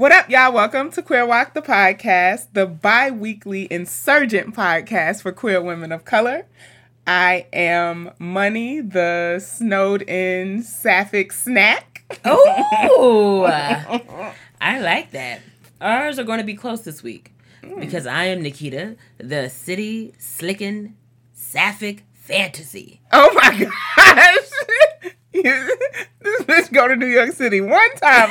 What up, y'all? Welcome to Queer Walk the podcast, the bi weekly insurgent podcast for queer women of color. I am Money, the snowed in sapphic snack. Oh, I like that. Ours are going to be close this week hmm. because I am Nikita, the city slicking sapphic fantasy. Oh my gosh. this bitch go to New York City one time.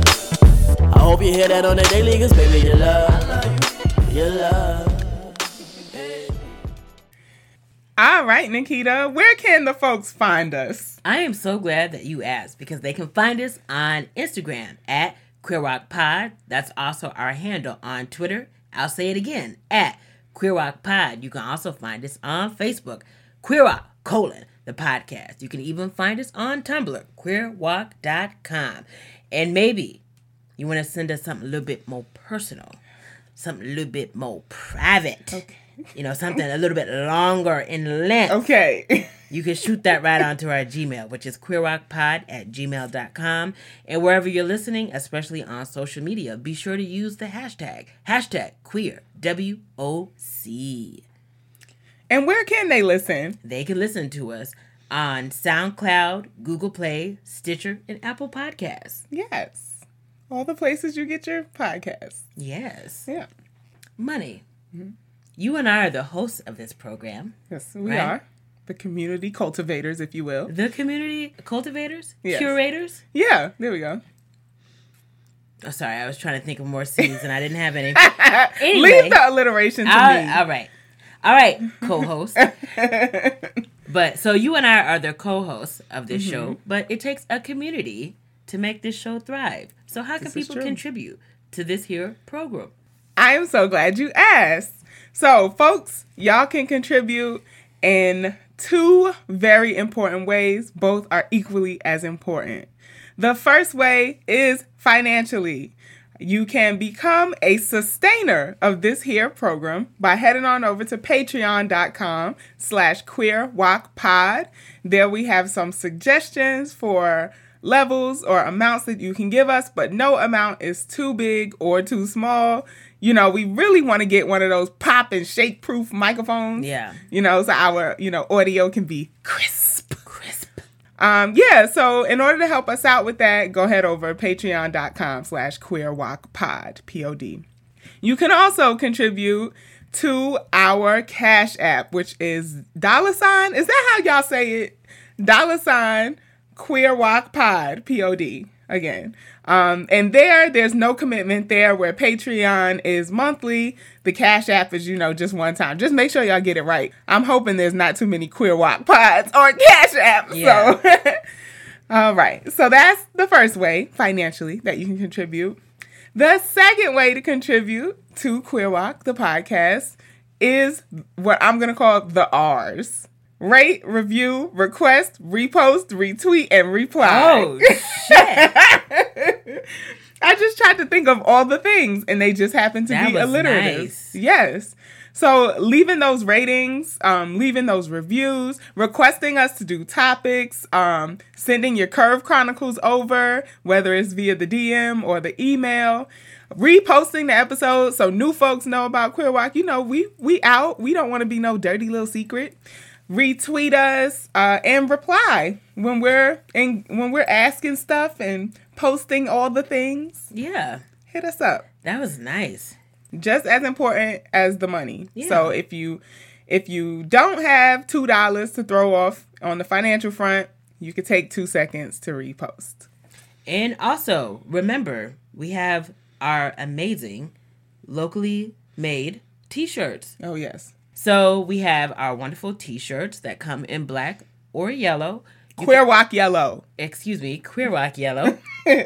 I hope you hear that on the daily, cause baby, you love. You love. All right, Nikita, where can the folks find us? I am so glad that you asked because they can find us on Instagram at Queer Rock Pod. That's also our handle on Twitter. I'll say it again at Queer Rock Pod. You can also find us on Facebook, Queer Rock colon the podcast. You can even find us on Tumblr, queerwalk.com. And maybe you want to send us something a little bit more personal, something a little bit more private. Okay. You know, something a little bit longer in length. Okay. You can shoot that right onto our Gmail, which is queerrockpod at gmail.com. And wherever you're listening, especially on social media, be sure to use the hashtag, hashtag queer, W O C. and where can they listen? They can listen to us on SoundCloud, Google Play, Stitcher, and Apple Podcasts. Yes. All the places you get your podcasts. Yes. Yeah. Money. You and I are the hosts of this program, Yes, we Right. are. The community cultivators, if you will. the community cultivators, Yes. curators. Yeah, there we go. Oh, sorry, I was trying to think of more C's and I didn't have any. Leave the alliteration to all, me. all right. All right, co-host. but so you and I are the co-hosts of this Mm-hmm. show, but it takes a community to make this show thrive. So how can This is people contribute to this here program? I am so glad you asked. So, folks, y'all can contribute in two very important ways. Both are equally as important. The first way is financially. You can become a sustainer of this here program by heading on over to patreon.com slash queer walk pod. There we have some suggestions for levels or amounts that you can give us, but no amount is too big or too small. You know, we really want to get one of those pop and shake proof microphones. Yeah. You know, so our, you know, audio can be crisp. Crisp. Um, yeah, so in order to help us out with that, go head over patreon.com slash queer walk pod, P-O-D. You can also contribute to our Cash App, which is dollar sign. Is that how y'all say it? Dollar sign queer walk pod, P-O-D again. Um, and there, there's no commitment there where Patreon is monthly. The Cash App is, you know, just one time. Just make sure y'all get it right. I'm hoping there's not too many queer walk pods or Cash App. Yeah. So, all right. So that's the first way financially that you can contribute. The second way to contribute to Queer Walk, the podcast, is what I'm going to call the R's. Rate, review, request, repost, retweet, and reply. Oh shit! I just tried to think of all the things, and they just happen to That be alliterative. nice. Yes. So leaving those ratings, um, leaving those reviews, requesting us to do topics, um, sending your Curve Chronicles over, whether it's via the DM or the email, reposting the episode so new folks know about Queer Walk. You know, we we out. We don't want to be no dirty little secret. Retweet us uh, and reply when we're in, when we're asking stuff and posting all the things. Yeah, Hit us up. that was nice. just as important as the money. Yeah. So if you if you don't have two dollars to throw off on the financial front, you could take two seconds to repost. And also, remember, we have our amazing locally made t-shirts. Oh yes. So we have our wonderful t-shirts that come in black or yellow. Queer walk yellow. Excuse me, queer rock yellow.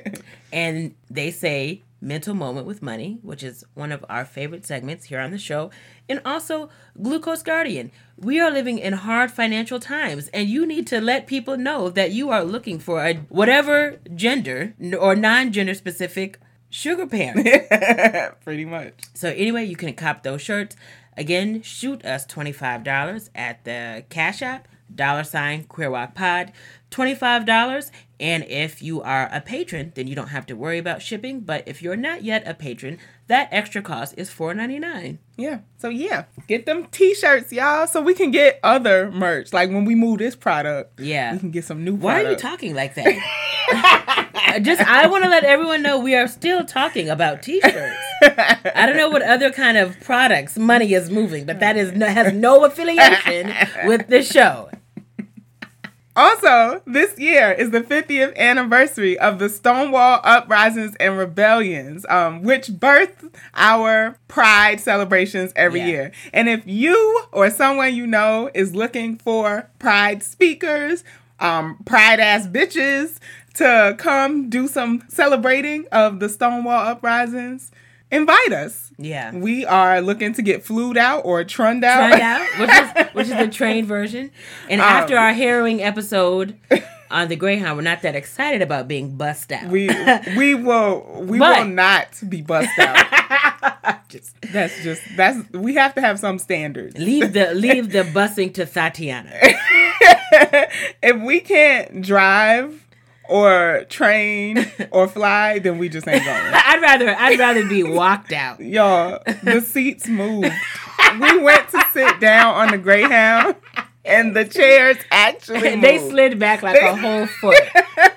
and they say mental moment with money, which is one of our favorite segments here on the show. And also glucose guardian. We are living in hard financial times and you need to let people know that you are looking for a whatever gender or non-gender specific sugar parent. Pretty much. So anyway, you can cop those shirts. Again, shoot us $25 at the Cash App, dollar sign Queer Walk Pod, $25. And if you are a patron, then you don't have to worry about shipping. But if you're not yet a patron, that extra cost is $4.99. Yeah. So yeah, get them t-shirts, y'all, so we can get other merch. Like when we move this product, Yeah. we can get some new Why are you talking like that? Just I want to let everyone know we are still talking about t-shirts. I don't know what other kind of products money is moving, but that is no, has no affiliation with the show. Also, this year is the 50th anniversary of the Stonewall uprisings and rebellions, um, which birthed our Pride celebrations every Yeah. year. And if you or someone you know is looking for Pride speakers, um, Pride ass bitches to come do some celebrating of the Stonewall uprisings, invite us. Yeah. We are looking to get flued out or trunned out. Find out, which is which is the trained version. And Um, after our harrowing episode on the Greyhound, we're not that excited about being bust out. We we will we But- will not be bust out. Just That's just that's we have to have some standards. leave the leave the busing to Tatiana. if we can't drive or train or fly, then we just ain't going. I'd rather I'd rather be walked out. Y'all, the seats moved. We went to sit down on the Greyhound, and the chairs actually moved. they slid back like a whole foot.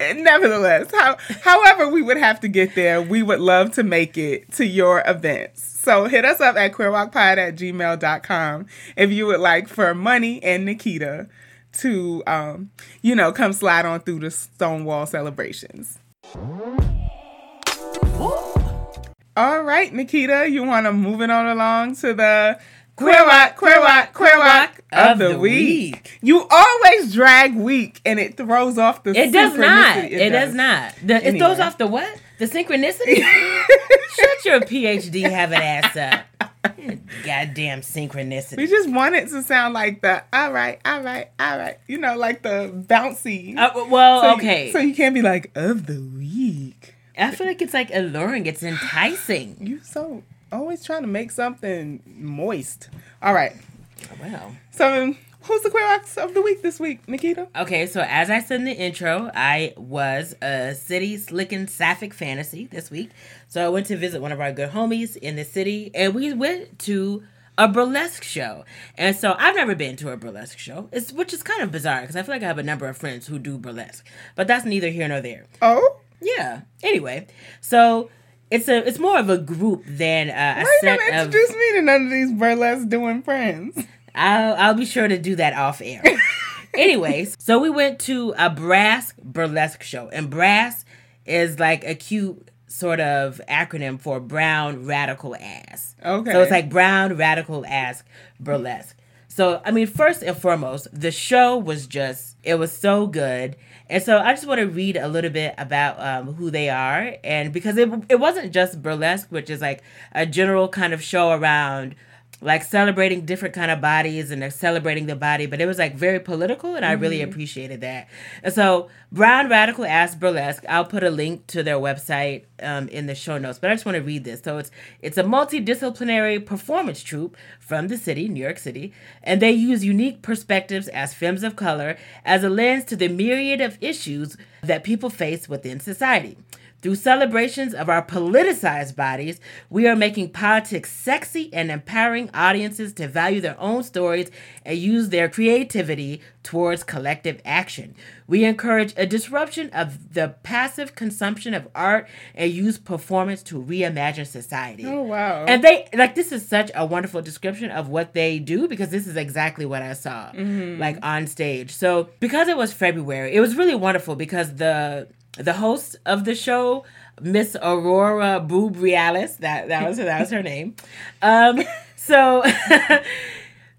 Nevertheless, how, however we would have to get there, we would love to make it to your events. So hit us up at queerwalkpod at gmail.com if you would like for Money and Nikita to, um, you know, come slide on through the Stonewall celebrations. All right, Nikita, you want to move it on along to the Queer Walk, Queer Walk, Queer Walk of the week. You always drag week and it throws off the It does not. synchronicity. It, does. not. The, It throws off the what? The synchronicity? Shut your PhD having ass up. Goddamn synchronicity. We just want it to sound like the all right, all right, all right. You know, like the bouncy. Uh, well, So you- okay. so you can't be like of the week. I feel like it's like alluring. It's enticing. You so always trying to make something moist. All right. Well. So who's the queer ox of the week this week, Nikita? Okay, so as I said in the intro, I was a city slicking sapphic fantasy this week. So I went to visit one of our good homies in the city, and we went to a burlesque show. And so I've never been to a burlesque show, it's, which is kind of bizarre because I feel like I have a number of friends who do burlesque, but that's neither here nor there. Oh, Yeah. Anyway, so it's a it's more of a group than uh, a why you set never of. introduced me to none of these burlesque doing friends? I'll I'll be sure to do that off air. Anyways, so we went to a brass burlesque show, and brass is like a cute sort of acronym for brown radical ass. Okay. So it's like brown radical ass burlesque. So I mean, first and foremost, the show was just it was so good. And so I just want to read a little bit about um, who they are, and because it it wasn't just burlesque, which is like a general kind of show around like celebrating different kind of bodies and they're celebrating the body but it was like very political and i really appreciated that. And so brown radical ass burlesque i'll put a link to their website um, in the show notes but i just want to read this. So it's it's a multidisciplinary performance troupe from the city new york city and they use unique perspectives as femmes of color as a lens to the myriad of issues that people face within society Through celebrations of our politicized bodies, we are making politics sexy and empowering audiences to value their own stories and use their creativity towards collective action. We encourage a disruption of the passive consumption of art and use performance to reimagine society. Oh wow. And they like this is such a wonderful description of what they do because this is exactly what I saw mm-hmm. like on stage. So because it was February, it was really wonderful because the the host of the show, Miss Aurora Boob Realis, that that was that was her name. Um, so.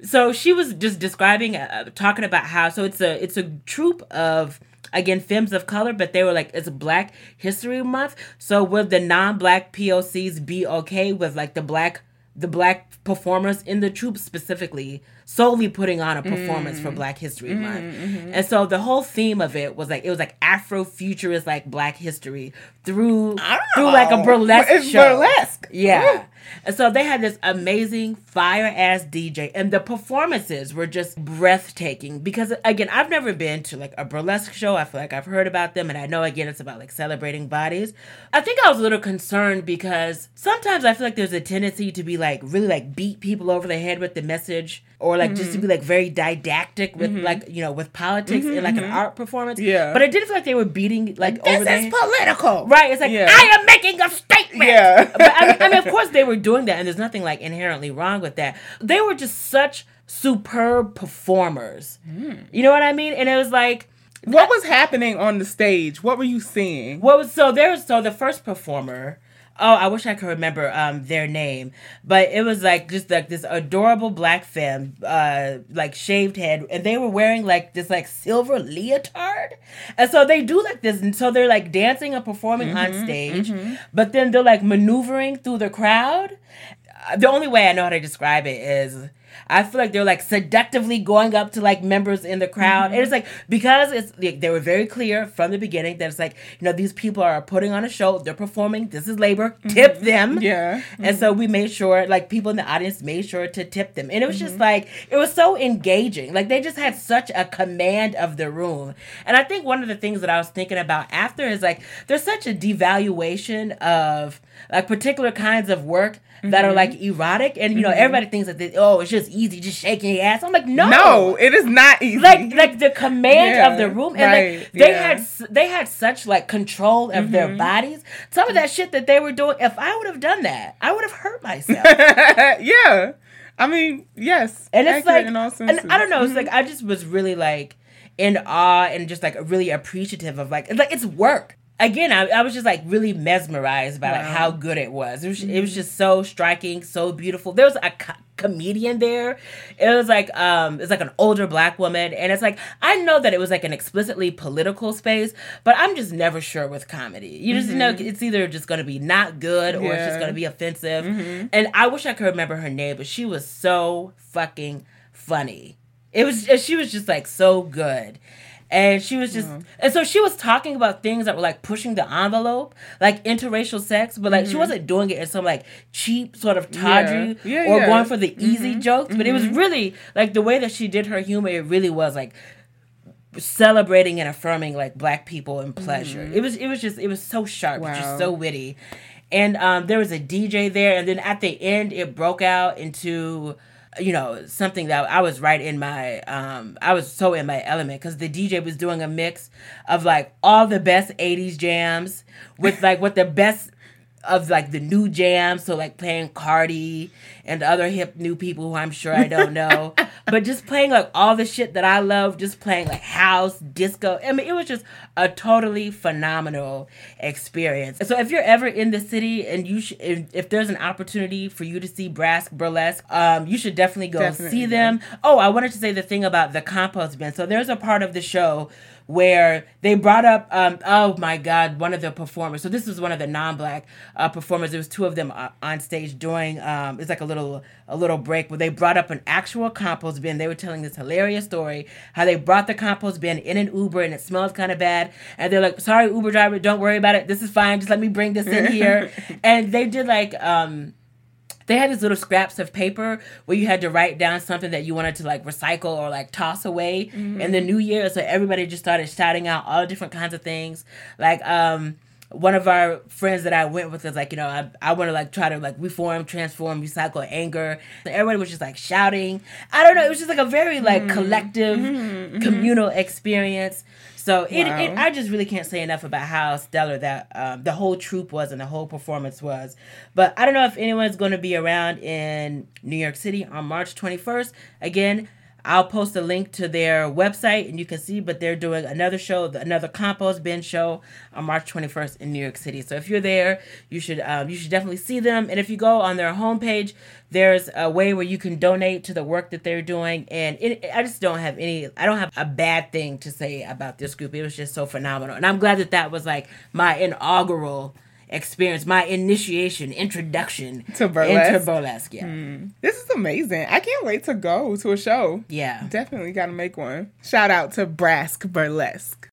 so she was just describing uh, talking about how so it's a it's a troupe of again films of color but they were like it's black history month so would the non-black pocs be okay with like the black the black performers in the troupe specifically solely putting on a performance for mm. black history mm-hmm, month mm-hmm. and so the whole theme of it was like it was like afro-futurist like black history through through like a burlesque It's show. burlesque. Yeah. And so they had this amazing fire ass DJ, and the performances were just breathtaking. Because again, I've never been to like a burlesque show. I feel like I've heard about them, and I know again it's about like celebrating bodies. I think I was a little concerned because sometimes I feel like there's a tendency to be like really like beat people over the head with the message, or like just to be mm-hmm. like very didactic with mm-hmm. like you know with politics in like an mm-hmm. art performance. Yeah. But I did feel like they were beating like over This is political. Right, it's like Yeah. I am making a statement. Yeah. but I mean, I mean, of course they were doing that, and there's nothing like inherently wrong with that. They were just such superb performers. Hmm. You know what I mean? And it was like, What was happening on the stage? What were you seeing? what was so there was so the first performer. Oh, I wish I could remember um their name, but it was like just like this adorable black femme, uh, like shaved head, and they were wearing like this like silver leotard, and so they do like this, and so they're like dancing and performing on stage, but then they're like maneuvering through the crowd. Uh, The only way I know how to describe it is. I feel like they're like seductively going up to like members in the crowd. And it's mm-hmm. like because it's like, they were very clear from the beginning that it's like, you know, these people are putting on a show, they're performing, this is labor, tip mm-hmm. them. Yeah. And so mm-hmm. we made sure, like people in the audience made sure to tip them. And it was just like, it was so engaging. Like they just had such a command of the room. And I think one of the things that I was thinking about after is like, there's such a devaluation of like particular kinds of work that are like mm-hmm. erotic. And, you know, mm-hmm. everybody thinks that, they, oh, it's just easy, just shaking your ass. I'm like, no. No, it is not easy. Like, like the command Yeah, of the room, and right, like they yeah. had, they had such like control of their Mm-hmm. bodies. Some of that shit that they were doing, if I would have done that, I would have hurt myself. yeah. I mean, yes. and it's like in all and. I don't know. It's like mm-hmm. I just was really like in awe and just like really appreciative of like it's like it's work. Again, I, I was just like really mesmerized by like how good it was. It was it was mm-hmm. just so striking, so beautiful. There was a co- comedian there. It was like um it's like an older black woman, and it's like I know that it was like an explicitly political space, but I'm just never sure with comedy. You just know mm-hmm. it's either just gonna be not good or it's just gonna be offensive. Mm-hmm. And I wish I could remember her name, but she was so fucking funny. It was she was just like so good. And she was just and so she was talking about things that were like pushing the envelope, like interracial sex, but like she wasn't doing it in some like cheap sort of tawdry Yeah, or yeah. going for the easy jokes. But it was really like the way that she did her humor, it really was like celebrating and affirming like black people and pleasure. It was it was just it was so sharp, Mm-hmm. Wow. just so witty. And um, there was a DJ there, and then at the end, it broke out into, you know, something that I was right in my, um, I was so in my element because the DJ was doing a mix of like all the best '80s jams with like what the best of like the new jams, so like playing Cardi and other hip new people who I'm sure I don't know, but just playing like all the shit that I love, just playing like house, disco. I mean, it was just a totally phenomenal experience. So if you're ever in the city and you should, if, if there's an opportunity for you to see Brass Burlesque, um, you should definitely go Definitely, see them. Oh, I wanted to say the thing about the compost bin. So there's a part of the show where they brought up um oh my god one of the performers. So this was one of the non-black uh performers. There was two of them uh, on stage doing um it's like a little a little break where they brought up an actual compost bin. They were telling this hilarious story how they brought the compost bin in an uber and it smells kind of bad. And they're like sorry uber driver don't worry about it. This is fine. Just let me bring this in here. And they did like um they had these little scraps of paper where you had to write down something that you wanted to like recycle or like toss away mm-hmm. in the new year. So everybody just started shouting out all different kinds of things. Like, um, one of our friends that I went with was like, you know, I, I want to like try to like reform, transform, recycle anger. Everybody was just like shouting. I don't know. It was just like a very like mm-hmm. collective, mm-hmm. communal experience. So it, Wow. it, I just really can't say enough about how stellar that um, the whole troop was and the whole performance was. But I don't know if anyone's going to be around in New York City on March 21st. Again, I'll post a link to their website and you can see, but they're doing another show, another compost bin show on March 21st in New York City. So if you're there, you should um, you should definitely see them. And if you go on their homepage, there's a way where you can donate to the work that they're doing. And it, I just don't have any, I don't have a bad thing to say about this group. It was just so phenomenal. And I'm glad that that was like my inaugural experience, my initiation, introduction To burlesque? Into burlesque, yeah. Hmm. This is amazing. I can't wait to go to a show. Yeah. Definitely got to make one. Shout out to Brass Burlesque.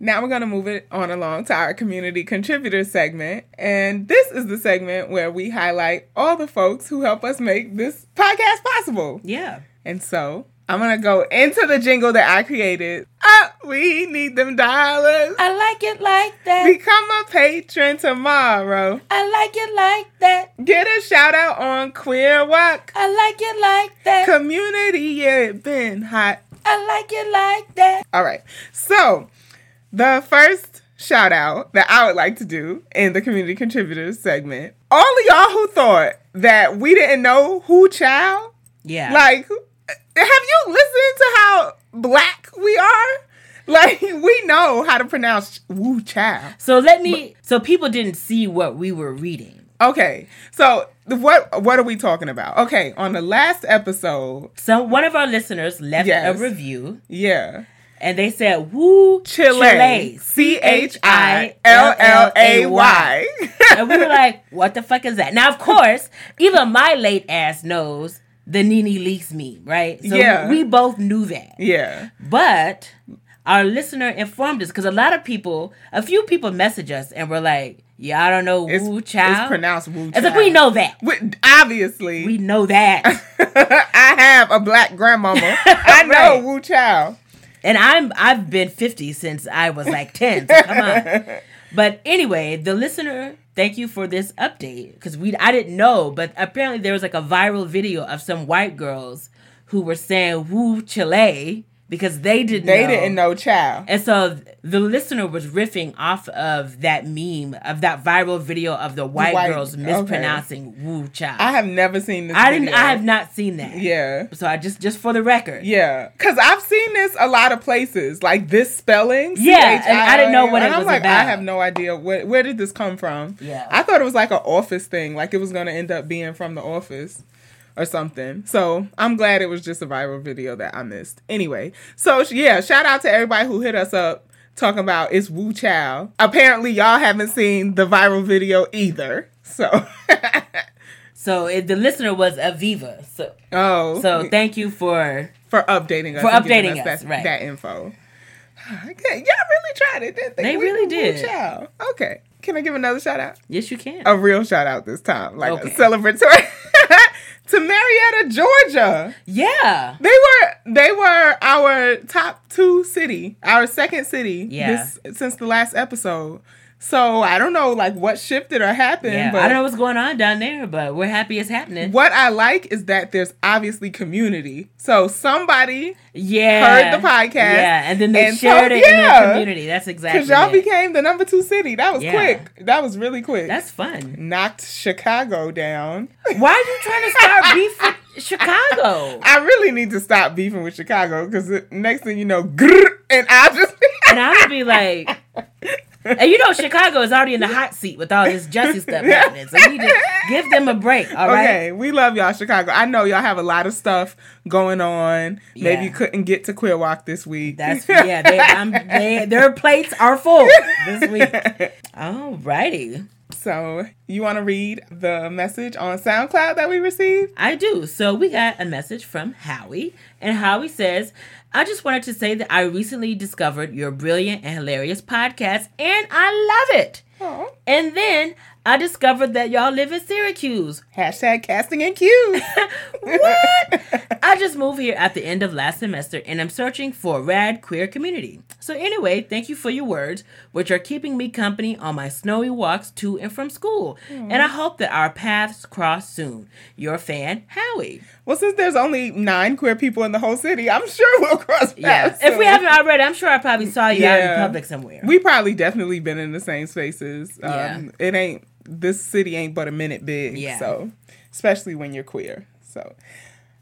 Now we're going to move it on along to our community contributor segment. And this is the segment where we highlight all the folks who help us make this podcast possible. Yeah. And so I'm to go into the jingle that I created. Ah, we need them dollars. I like it like that. Become a patron tomorrow. I like it like that. Get a shout out on Queer Walk. I like it like that. Community, yeah, it been hot. I like it like that. All right. So, the first shout out that I would like to do in the community contributors segment, all of y'all who thought that we didn't know who child, Yeah. like, have you listened to how black we are? Like, we know how to pronounce woo child. so let me so people didn't see what we were reading. Okay, so what what are we talking about? Okay, on the last episode, So one of our listeners left Yes. a review yeah, and they said woo Chile, C H I L L A Y. And we were like, what the fuck is that? Now of course, even my late ass knows the NeNe Leakes meme, right? So Yeah. we both knew that. Yeah, But our listener informed us because a lot of people, a few people message us and were like, "Yeah, I don't know it's, Wu Chow." it's pronounced Wu Chow. It's like we know that. We, obviously, We know that. I have a black grandmama. I know Right. Wu Chow. and I'm I've been 50 since I was like 10. So come on. But anyway, the listener, thank you for this update. Because we I didn't know, but apparently there was like a viral video of some white girls who were saying "Woo Chile" because they didn't They know. didn't know Chow. And so the listener was riffing off of that meme of that viral video of the white, white- girls okay. mispronouncing Wu Chow. I have never seen this. I didn't. I have not seen that. Yeah. So I just just for the record. Yeah, because I've seen this a lot of places, like this spelling. Yeah, and I didn't know what and it I'm was like, I have no idea where where did this come from. Yeah. I thought it was like an office thing, like it was gonna end up being from the office or something. So I'm glad it was just a viral video that I missed. Anyway, so yeah, shout out to everybody who hit us up talking about it's Wu Chow. Apparently, y'all haven't seen the viral video either. So, So it, the listener was Aviva. So oh, so thank you for for updating us, For updating us, that, right. that info. Okay, y'all really tried it, didn't they? They We- really did. child. Okay, can I give another shout out? yes you can. A real shout out this time, like Okay. a celebratory to Marietta, Georgia. Yeah. They were they were our top two city, our second city. Yeah. This, since the last episode. So I don't know like what shifted or happened, Yeah. but I don't know what's going on down there, but we're happy it's happening. what I like is that there's obviously community. So somebody Yeah. heard the podcast Yeah, and then they and shared told- it in yeah. their community. That's exactly. Because y'all it. became the number two city. That was Yeah. quick. That was really quick. That's fun. knocked Chicago down. Why are you trying to start beef with Chicago? I really need to stop beefing with Chicago because next thing you know, and I just And I would be like, and you know, Chicago is already in the hot seat with all this justice stuff happening. So you need to give them a break, all right? Okay, we love y'all, Chicago. I know y'all have a lot of stuff going on. Maybe you couldn't get to Queer Walk this week. That's yeah. They, I'm, they, their plates are full this week. Alrighty, so you want to read the message on SoundCloud that we received? I do. So we got a message from Howie, and Howie says, "I just wanted to say that I recently discovered your brilliant and hilarious podcast, and I love it." Oh, And then I discovered that y'all live in Syracuse. Hashtag casting and cues. what? I just moved here at the end of last semester and I'm searching for a rad queer community. So, anyway, thank you for your words, which are keeping me company on my snowy walks to and from school. And I hope that our paths cross soon. Your fan, Howie. Well, since there's only nine queer people in the whole city, I'm sure we'll cross Yeah. paths. If we haven't already, I'm sure I probably saw you out in public somewhere. we probably definitely been in the same spaces. Um, Yeah. It ain't this city ain't but a minute big. Yeah. So, especially when you're queer. So,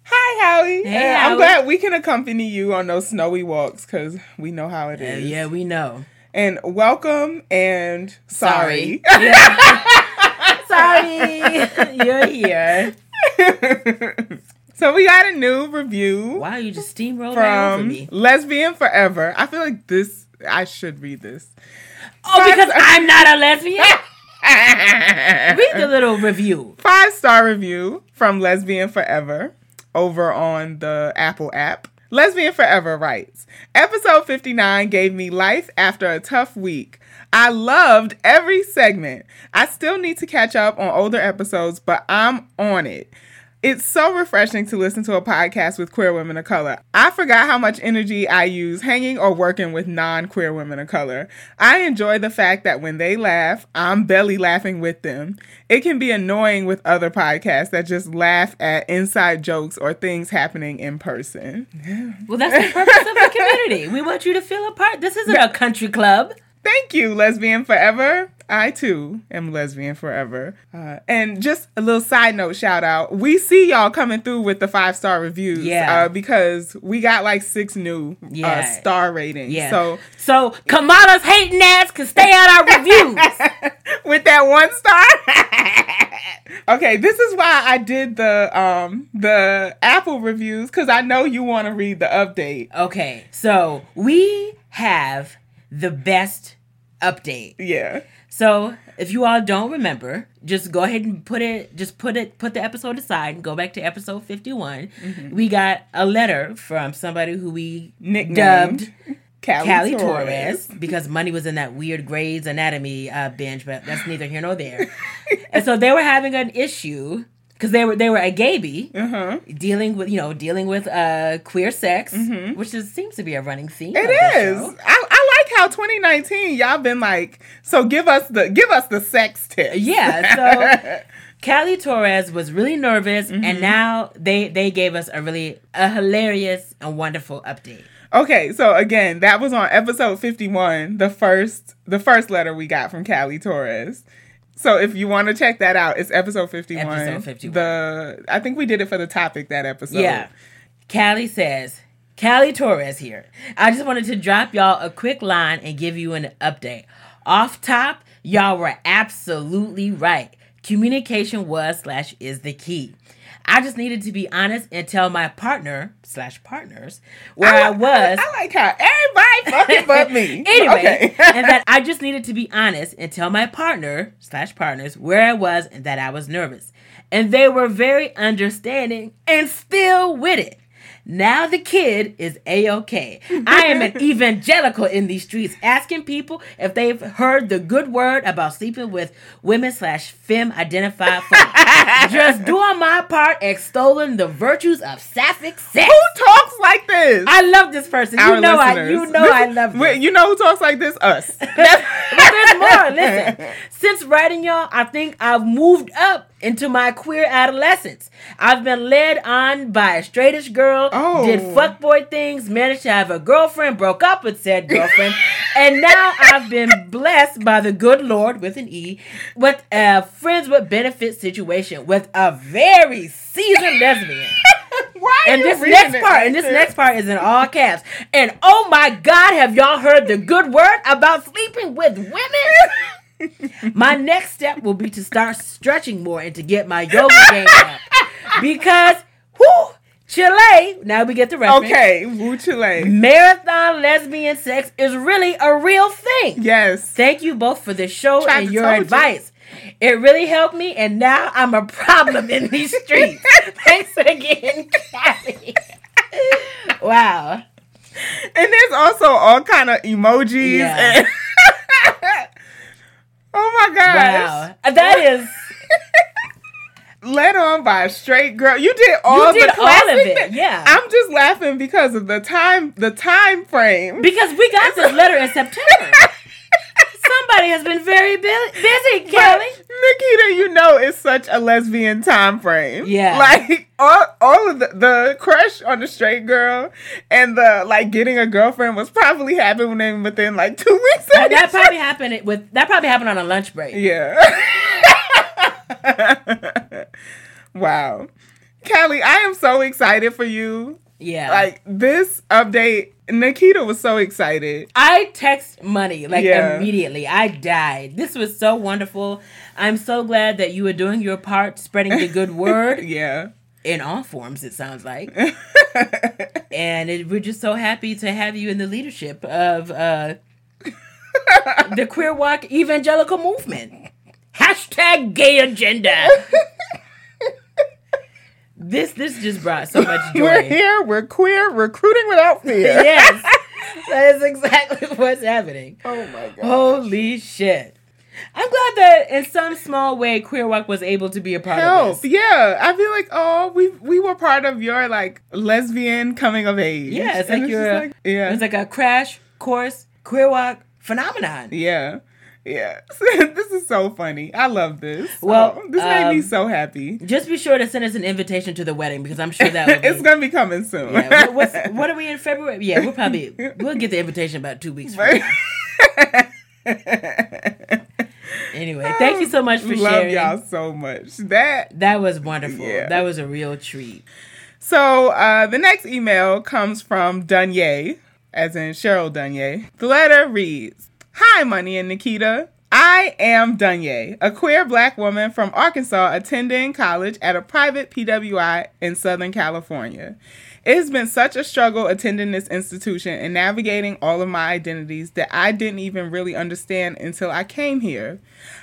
hi Howie. Hey, Uh, I'm glad we can accompany you on those snowy walks because we know how it Uh, is. yeah, we know. And welcome and sorry. Yeah. Sorry. You're here. So we got a new review Wow, you just steamrolled right over from me. Lesbian Forever. I feel like this. I should read this. Oh, because I'm not a lesbian? Read the little review. Five star review from Lesbian Forever over on the Apple app. Lesbian Forever writes Episode 59 gave me life after a tough week. I loved every segment. I still need to catch up on older episodes, but I'm on it. It's so refreshing to listen to a podcast with queer women of color. I forgot how much energy I use hanging or working with non queer women of color. I enjoy the fact that when they laugh, I'm belly laughing with them. It can be annoying with other podcasts that just laugh at inside jokes or things happening in person. Well, that's the purpose of the community. We want you to feel a part. This isn't a country club. Thank you, Lesbian Forever. I too am lesbian forever. Uh, and just a little side note shout out. We see y'all coming through with the five star reviews. Yeah. Uh, because we got like six new uh, star ratings. Yeah. So So Kamala's hating ass can stay out our reviews. with that one star. okay, this is why I did the um the Apple reviews because I know you want to read the update. Okay, so we have the best update. Yeah. So if you all don't remember, just go ahead and put it, just put it, put the episode aside and go back to episode fifty-one. Mm-hmm. We got a letter from somebody who we Nicknamed dubbed Callie, Callie Torres. Torres because money was in that weird Grey's Anatomy uh, binge, but that's neither here nor there. and so they were having an issue because they were they were a gaby Uh-huh. dealing with you know dealing with uh queer sex, which is seems to be a running theme. Mm-hmm. It is. I, I how 2019 y'all been like, so give us the give us the sex tip. Yeah, so Callie Torres was really nervous, Mm-hmm. and now they they gave us a really a hilarious and wonderful update. Okay, so again, that was on episode 51, the first the first letter we got from Callie Torres. So if you want to check that out, it's episode 51. Episode 51. The I think we did it for the topic that episode. Yeah. Callie says, Callie Torres here. I just wanted to drop y'all a quick line and give you an update. Off top, y'all were absolutely right. Communication was slash is the key. I just needed to be honest and tell my partner slash partners where I, li- was. I like how everybody fucking but me. anyway, and that I just needed to be honest and tell my partner slash partners where I was and that I was nervous. And they were very understanding and still with it. Now the kid is a okay. I am an evangelical in these streets, asking people if they've heard the good word about sleeping with women slash femme identified folks. Just doing my part, extolling the virtues of sapphic sex. who talks like this? I love this person. Our You know I, you know This- I love this. You know who talks like this? Us. But there's more. Listen, since writing y'all, I think I've moved up into my queer adolescence. I've been led on by a straightish girl, Oh. did fuckboy things, managed to have a girlfriend, broke up with said girlfriend, and now I've been blessed by the good Lord with an E with a friends with benefits situation with a very seasoned lesbian. Why And this next part, and this this? next part is in all caps. And oh my God, have y'all heard the good word about sleeping with women? my next step will be to start stretching more and to get my yoga game up. Because, whoo, Chile, now we get the reference. Okay, Wu Chile. Marathon lesbian sex is really a real thing. Yes. Thank you both for the show Tried and your advice. you. It really helped me, and now I'm a problem in these streets. Thanks again, Kathy. wow. And there's also all kind of emojis. Yeah. and- oh my gosh. Wow. Uh, that is. Led on by a straight girl. You did all You the did all of it, yeah. I'm just laughing because of the time the time frame. Because we got this letter in September. Somebody has been very bu- busy, Kelly. Nikita, you know it's such a lesbian time frame. Yeah. Like all, all of the, the crush on the straight girl and the like getting a girlfriend was probably happening within like two weeks. of That, that probably happened with that probably happened on a lunch break. Yeah. wow. Kelly, I am so excited for you. Yeah. Like this update, Nikita was so excited. I text money like Yeah. immediately. I died. This was so wonderful. I'm so glad that you were doing your part, spreading the good word Yeah. in all forms. It sounds like, and it, we're just so happy to have you in the leadership of uh, the queer walk evangelical movement. Hashtag gay agenda. This this just brought so much joy. We're here, we're queer, recruiting without fear. yes, that is exactly what's happening. Oh my god. Holy shit. I'm glad that in some small way Queer Walk was able to be a part Help. of this. Yeah. I feel like, oh, we we were part of your like lesbian coming of age. Yeah, it's like just a, yeah. it's like a crash course Queer Walk phenomenon. Yeah. Yeah. this is so funny. I love this. Well, Oh, this made me um, so happy. Just be sure to send us an invitation to the wedding because I'm sure that will be. it's gonna be coming soon. yeah, what, what are we in February? Yeah, we'll probably we'll get the invitation about two weeks from now. Anyway, thank you so much for Love sharing. y'all so much. That That was wonderful. Yeah. That was a real treat. so uh the next email comes from Dunye, as in Cheryl Dunye. The letter reads Hi Money and Nikita. I am Dunye, a queer black woman from Arkansas attending college at a private PWI in Southern California. It has been such a struggle attending this institution and navigating all of my identities that I didn't even really understand until I came here.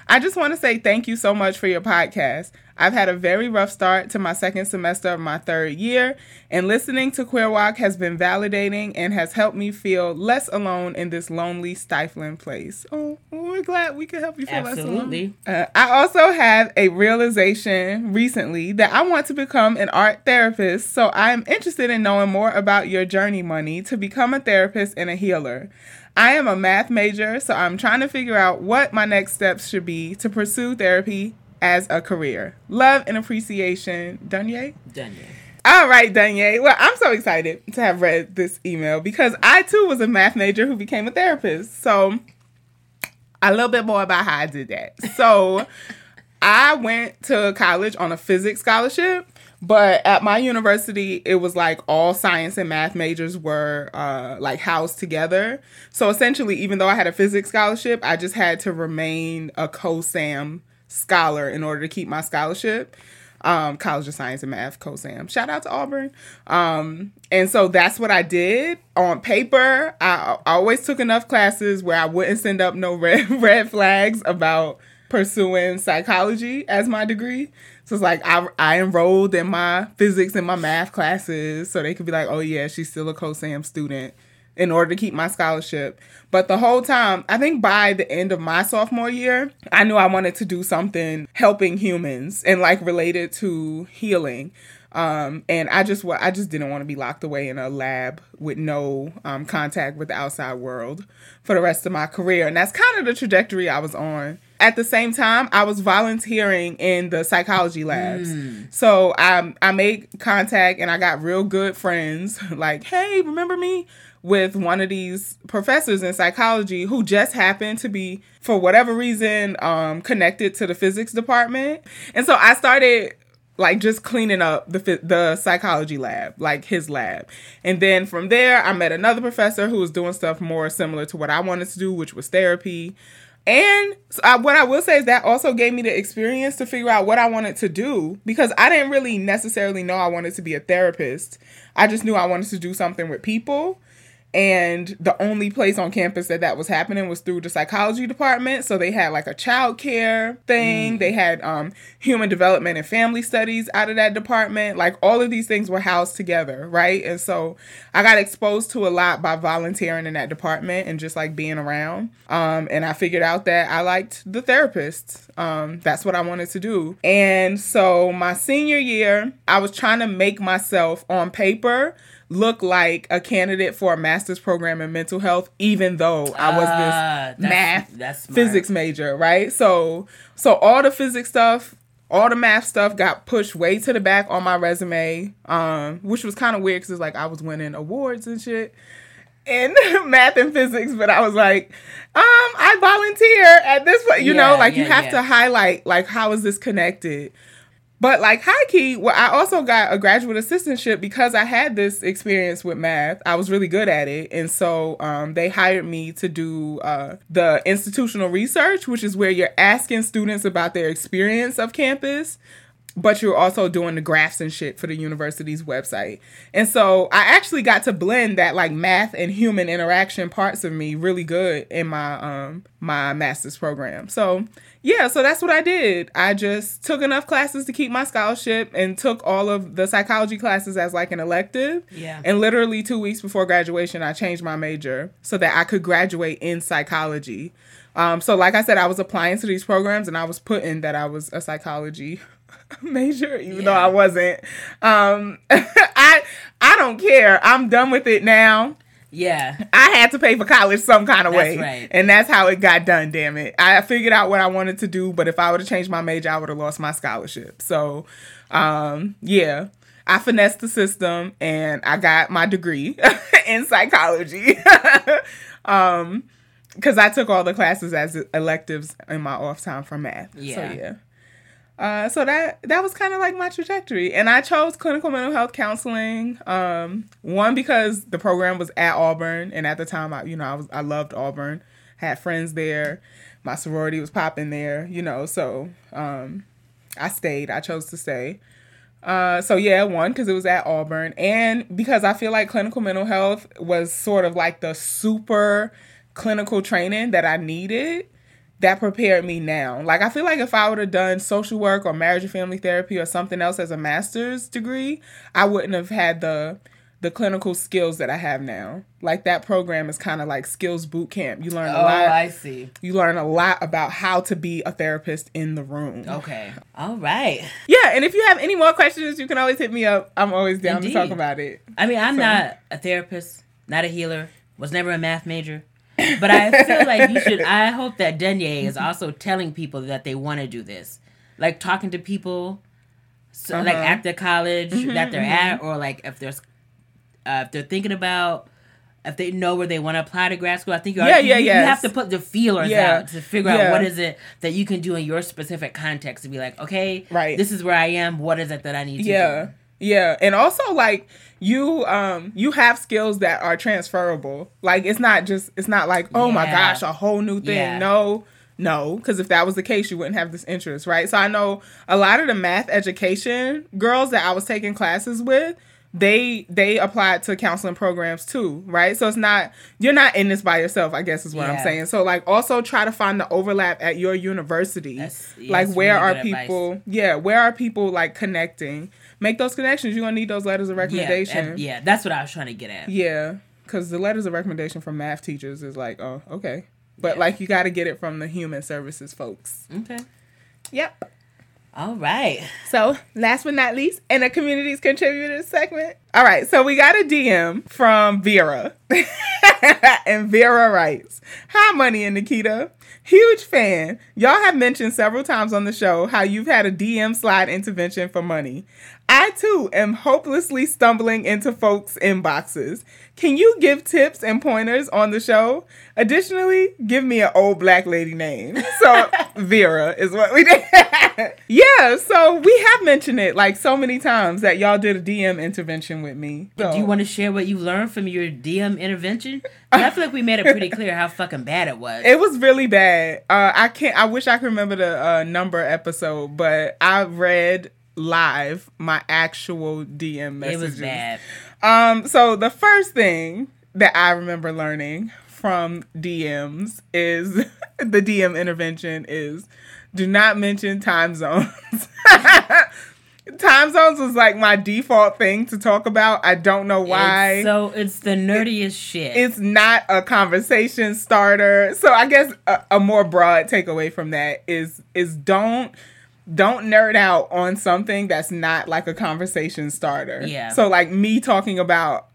I just want to say thank you so much for your podcast. I've had a very rough start to my second semester of my third year, and listening to Queer Walk has been validating and has helped me feel less alone in this lonely, stifling place. Oh, we're glad we could help you feel Absolutely. less alone. Uh, I also have a realization recently that I want to become an art therapist, so I am interested in knowing more about your journey, Money, to become a therapist and a healer. I am a math major, so I'm trying to figure out what my next steps should be to pursue therapy as a career. Love and appreciation, Dunye. Done. yeah. All right, Dunye. Well, I'm so excited to have read this email because I too was a math major who became a therapist. So, a little bit more about how I did that. So, I went to college on a physics scholarship, but at my university, it was like all science and math majors were uh, like housed together. So essentially, even though I had a physics scholarship, I just had to remain a COSAM scholar in order to keep my scholarship. Um, College of Science and Math, COSAM. Shout out to Auburn. Um, and so that's what I did. On paper, I, I always took enough classes where I wouldn't send up no red, red flags about pursuing psychology as my degree. So it's like I, I enrolled in my physics and my math classes so they could be like, oh yeah, she's still a COSAM student in order to keep my scholarship. But the whole time, I think by the end of my sophomore year, I knew I wanted to do something helping humans and like related to healing. Um, and I just I just didn't want to be locked away in a lab with no um, contact with the outside world for the rest of my career. And that's kind of the trajectory I was on. At the same time, I was volunteering in the psychology labs. So I I made contact and I got real good friends. Like, hey, remember me? With one of these professors in psychology who just happened to be, for whatever reason, um, connected to the physics department. And so I started like just cleaning up the the psychology lab, like his lab. And then from there, I met another professor who was doing stuff more similar to what I wanted to do, which was therapy. And so I, what I will say is that also gave me the experience to figure out what I wanted to do because I didn't really necessarily know I wanted to be a therapist. I just knew I wanted to do something with people. And the only place on campus that that was happening was through the psychology department. So they had like a child care thing they had um, human development and family studies out of that department. Like all of these things were housed together right? And so i got exposed to a lot by volunteering in that department and just like being around. Um, and i figured out that i liked the therapists. Um, that's what i wanted to do. And so my senior year i was trying to make myself on paper look like a candidate for a master's program in mental health, even though I was Ah, this that's- math that's smart. physics major, right? So so all the physics stuff, all the math stuff got pushed way to the back on my resume, um, which was kind of weird because it's like I was winning awards and shit in math and physics, but I was like, um, I volunteer at this point, you know, Yeah, like you have yeah. to highlight like how is this connected. But like high key, well, I also got a graduate assistantship because I had this experience with math. I was really good at it, and so um, they hired me to do uh, the institutional research, which is where you're asking students about their experience of campus but you're also doing the graphs and shit for the university's website. And so I actually got to blend that like math and human interaction parts of me really good in my um my master's program. So yeah, so that's what I did. I just took enough classes to keep my scholarship and took all of the psychology classes as like an elective. Yeah. And literally 2 weeks before graduation I changed my major so that I could graduate in psychology. Um, so like I said, I was applying to these programs and I was putting that I was a psychology major, even though I wasn't. Um, I I don't care. I'm done with it now. Yeah. I had to pay for college some kind of That's way, right. and that's how it got done. Damn it! I figured out what I wanted to do, but if I would have changed my major, I would have lost my scholarship. So, um, yeah. I finessed the system and I got my degree in psychology. um, because I took all the classes as electives in my off time for math. Yeah. So yeah. Uh, so that that was kind of like my trajectory, and I chose clinical mental health counseling. Um, one because the program was at Auburn, and at the time, I you know I was I loved Auburn, had friends there, my sorority was popping there, you know. So um, I stayed. I chose to stay. Uh, so yeah, one because it was at Auburn, and because I feel like clinical mental health was sort of like the super clinical training that I needed that prepared me now. Like I feel like if I would have done social work or marriage and family therapy or something else as a master's degree, I wouldn't have had the the clinical skills that I have now. Like that program is kind of like skills boot camp. You learn a Oh, lot. I see. you learn a lot about how to be a therapist in the room. Okay. All right. Yeah, and if you have any more questions, you can always hit me up. I'm always down Indeed. to talk about it. I mean, I'm So- not a therapist, not a healer, was never a math major. But I feel like you should. I hope that Denye is also telling people that they want to do this, like talking to people, so, like Uh-huh. at the college that they're at, or like if there's, uh, if they're thinking about, if they know where they want to apply to grad school. I think you, Yeah, you, yeah, you yes. have to put the feelers Yeah. out to figure out what is it that you can do in your specific context to be like, okay, Right. this is where I am. What is it that I need to do? Yeah. do? Yeah. And also like you um you have skills that are transferable. Like it's not just it's not like, "Oh my gosh, a whole new thing." Yeah. No. No, because if that was the case, you wouldn't have this interest, right? So I know a lot of the math education girls that I was taking classes with, they they applied to counseling programs too, right? So it's not you're not in this by yourself, I guess is what I'm saying. So like also try to find the overlap at your university. That's- yeah, like where really are good advice. people yeah, where are people like connecting? Make those connections. You're gonna need those letters of Yeah, recommendation. and- yeah, that's what I was trying to get at. Yeah, because the letters of recommendation from math teachers is like, oh, okay. But Yeah. like you got to get it from the human services folks. Okay. Yep. All right. So last but not least, in a communities contributor segment. All right, so we got a DM from Vera. and Vera writes, Hi, Money and Nikita. Huge fan. Y'all have mentioned several times on the show how you've had a DM slide intervention for money. I too am hopelessly stumbling into folks' inboxes. Can you give tips and pointers on the show? Additionally, give me an old black lady name. So Vera is what we did. yeah, so we have mentioned it like so many times that y'all did a DM intervention with me. So. Do you want to share what you learned from your DM intervention? I feel like we made it pretty clear how fucking bad it was. It was really bad. Uh, I can't. I wish I could remember the uh, number episode, but I read live my actual DM messages. It was bad. Um, so the first thing that I remember learning from DMs is the DM intervention is do not mention time zones. time zones was like my default thing to talk about. I don't know why. It's so it's the nerdiest shit. it's not a conversation starter. So I guess a, a more broad takeaway from that is is don't don't nerd out on something that's not like a conversation starter. Yeah. So like me talking about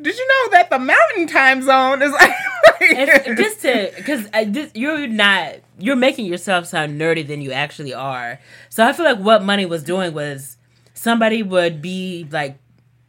did you know that the mountain time zone is like It's just to because you're not you're making yourself sound nerdy than you actually are. So I feel like what money was doing was somebody would be like.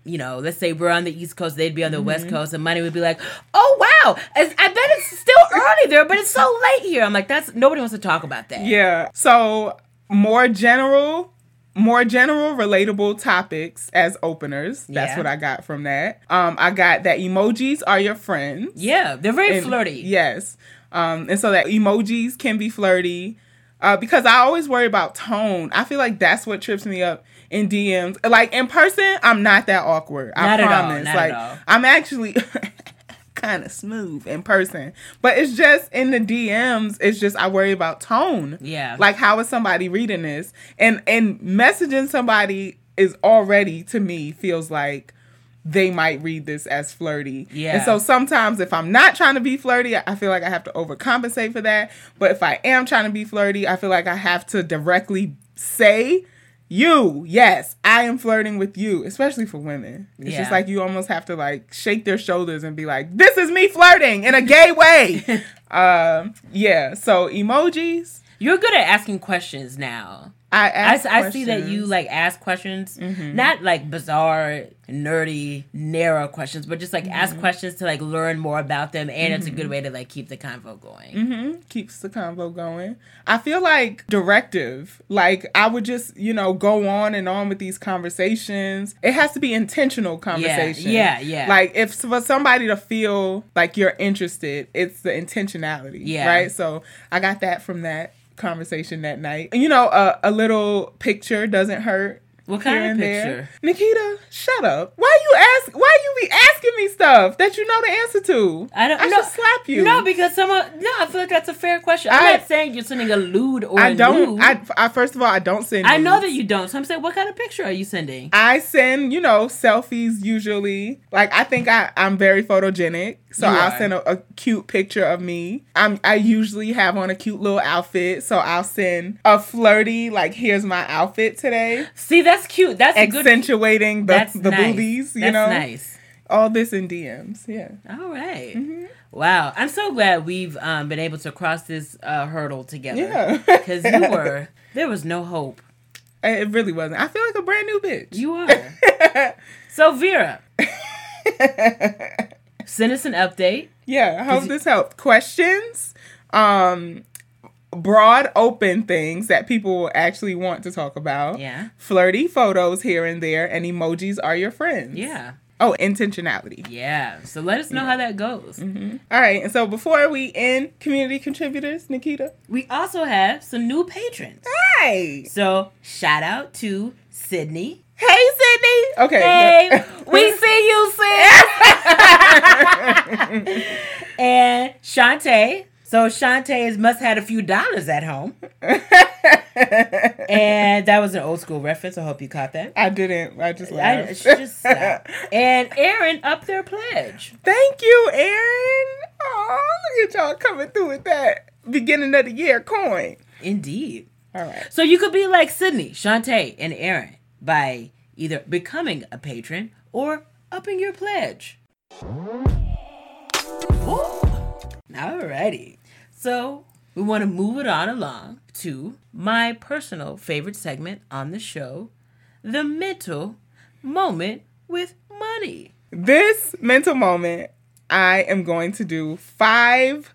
You know, let's say we're on the East Coast, they'd be on the West Mm-hmm. Coast, and Money would be like, "Oh wow, I I bet it's still early there, but it's so late here." I'm like, "That's nobody wants to talk about that." Yeah. So more general, more general, relatable topics as openers. That's Yeah. what I got from that. Um, I got that emojis are your friends. Yeah, they're very And- flirty. Yes. Um, and so that emojis can be flirty. Uh, because I always worry about tone. I feel like that's what trips me up in DMs. Like in person, I'm not that awkward. I Not all, promise. not like all. I'm actually kind of smooth in person. But it's just in the DMs, it's just I worry about tone. Yeah. Like how is somebody reading this? And and messaging somebody is already to me feels like they might read this as flirty. Yeah. And so sometimes if I'm not trying to be flirty, I feel like I have to overcompensate for that. But if I am trying to be flirty, I feel like I have to directly say, you, yes, I am flirting with you, especially for women. It's Yeah. just like you almost have to like shake their shoulders and be like, this is me flirting in a gay way. um, yeah. So emojis. You're good at asking questions now. I I, I see that you. Mm-hmm. like ask questions, not like bizarre, nerdy, narrow questions, but just like Mm-hmm. ask questions to like learn more about them, and it's a good way to like keep the convo going. Mm-hmm. keeps the convo going. I feel like directive. Like I would just, you know, go on and on with these conversations. It has to be intentional conversation. yeah, yeah. Like if for somebody to feel like you're interested, it's the intentionality. Yeah. Right. So I got that from that conversation that night. You know, a, a little picture doesn't hurt. What kind of and there. picture? Nikita, shut up. Why you ask? Why you be asking me stuff that you know the answer to? I don't I know. should slap you. No, because someone. No, I feel like that's a fair question. I'm I- not saying you're sending a lewd or I a don't. I, I first of all, I don't send. I know that you don't. So I'm saying, what kind of picture are you sending? I send, you know, selfies usually. Like I think I I'm very photogenic, so You I'll are. send a, a cute picture of me. I'm I usually have on a cute little outfit, so I'll send a flirty like here's my outfit today, See, that's cute. That's a good. accentuating the That's the nice. boobies. You That's know, nice. all this in DMs. Yeah, All right. Mm-hmm. Wow. I'm so glad we've um, been able to cross this uh, hurdle together. yeah. Because you were, there was no hope. it really wasn't. I feel like a brand new bitch. You are. so, Vera, send us an update. Yeah, I hope you- this helped. Questions, um, broad, open things that people will actually want to talk about. Yeah. Flirty photos here and there, and emojis are your friends. Yeah. Oh, intentionality. Yeah. So let us know how that goes. All right, and so before we end community contributors, Nikita. We also have some new patrons. Hey, So shout out to Sydney. Hey, Sydney. Okay. Hey, we see you, sis. and Shantae. So Shantae must have had a few dollars at home. And that was an old school reference. I hope you caught that. I didn't. I just I, laughed. just stop. And Aaron up their pledge. Thank you, Aaron. Oh, look at y'all coming through with that beginning of the year coin. Indeed. All right. So you could be like Sydney, Shantae, and Aaron by either becoming a patron or upping your pledge. Alrighty. So we want to move it on along to my personal favorite segment on the show, the mental moment with money. This mental moment, I am going to do five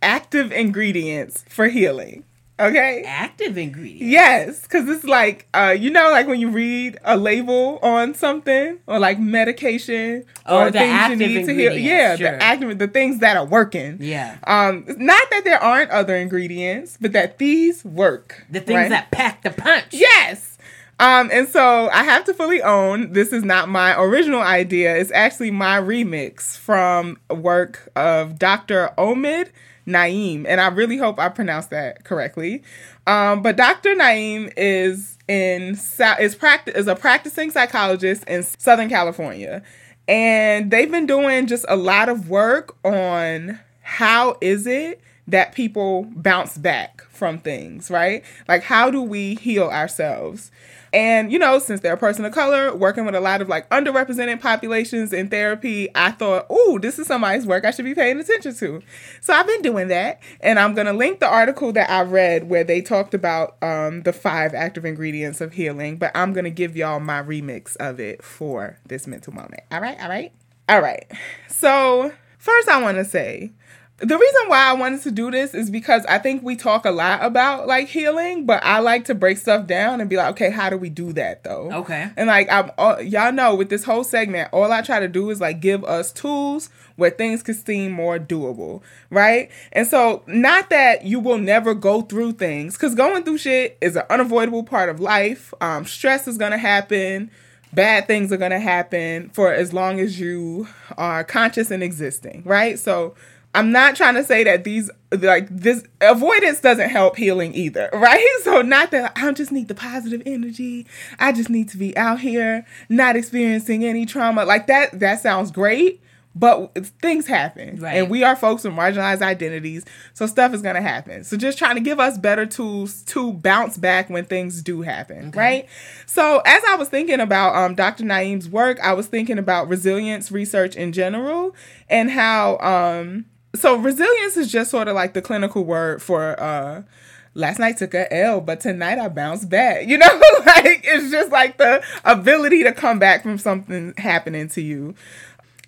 active ingredients for healing. Okay? Active ingredient. Yes, because it's like, uh, you know, like when you read a label on something or like medication Oh, or the things active you need to heal. Yeah, sure. the active, the things that are working. Yeah. Um, not that there aren't other ingredients, but that these work. The things right? that pack the punch. Yes. Um, and so I have to fully own this is not my original idea. It's actually my remix from work of Dr. Omid Naim, and I really hope I pronounced that correctly. Um, but Dr. Naim is in is practice is a practicing psychologist in Southern California, and they've been doing just a lot of work on how is it that people bounce back from things, right? Like how do we heal ourselves? And, you know, since they're a person of color, working with a lot of like underrepresented populations in therapy, I thought, oh, this is somebody's work I should be paying attention to. So I've been doing that. And I'm going to link the article that I read where they talked about um, the five active ingredients of healing. But I'm going to give y'all my remix of it for this mental moment. All right. All right. All right. So, first, I want to say, the reason why I wanted to do this is because I think we talk a lot about like healing, but I like to break stuff down and be like, okay, how do we do that though? Okay. And like I'm, all, y'all know with this whole segment, all I try to do is like give us tools where things can seem more doable, right? And so, not that you will never go through things, because going through shit is an unavoidable part of life. Um, stress is gonna happen bad things are going to happen for as long as you are conscious and existing, right? So I'm not trying to say that these like this avoidance doesn't help healing either, right? So not that I just need the positive energy. I just need to be out here not experiencing any trauma. Like that that sounds great, but things happen. Right. And we are folks with marginalized identities, so stuff is going to happen. So just trying to give us better tools to bounce back when things do happen, okay. right? So as I was thinking about um, Dr. Naim's work, I was thinking about resilience research in general and how um, so resilience is just sort of like the clinical word for uh last night took a L, but tonight I bounced back. You know, like it's just like the ability to come back from something happening to you.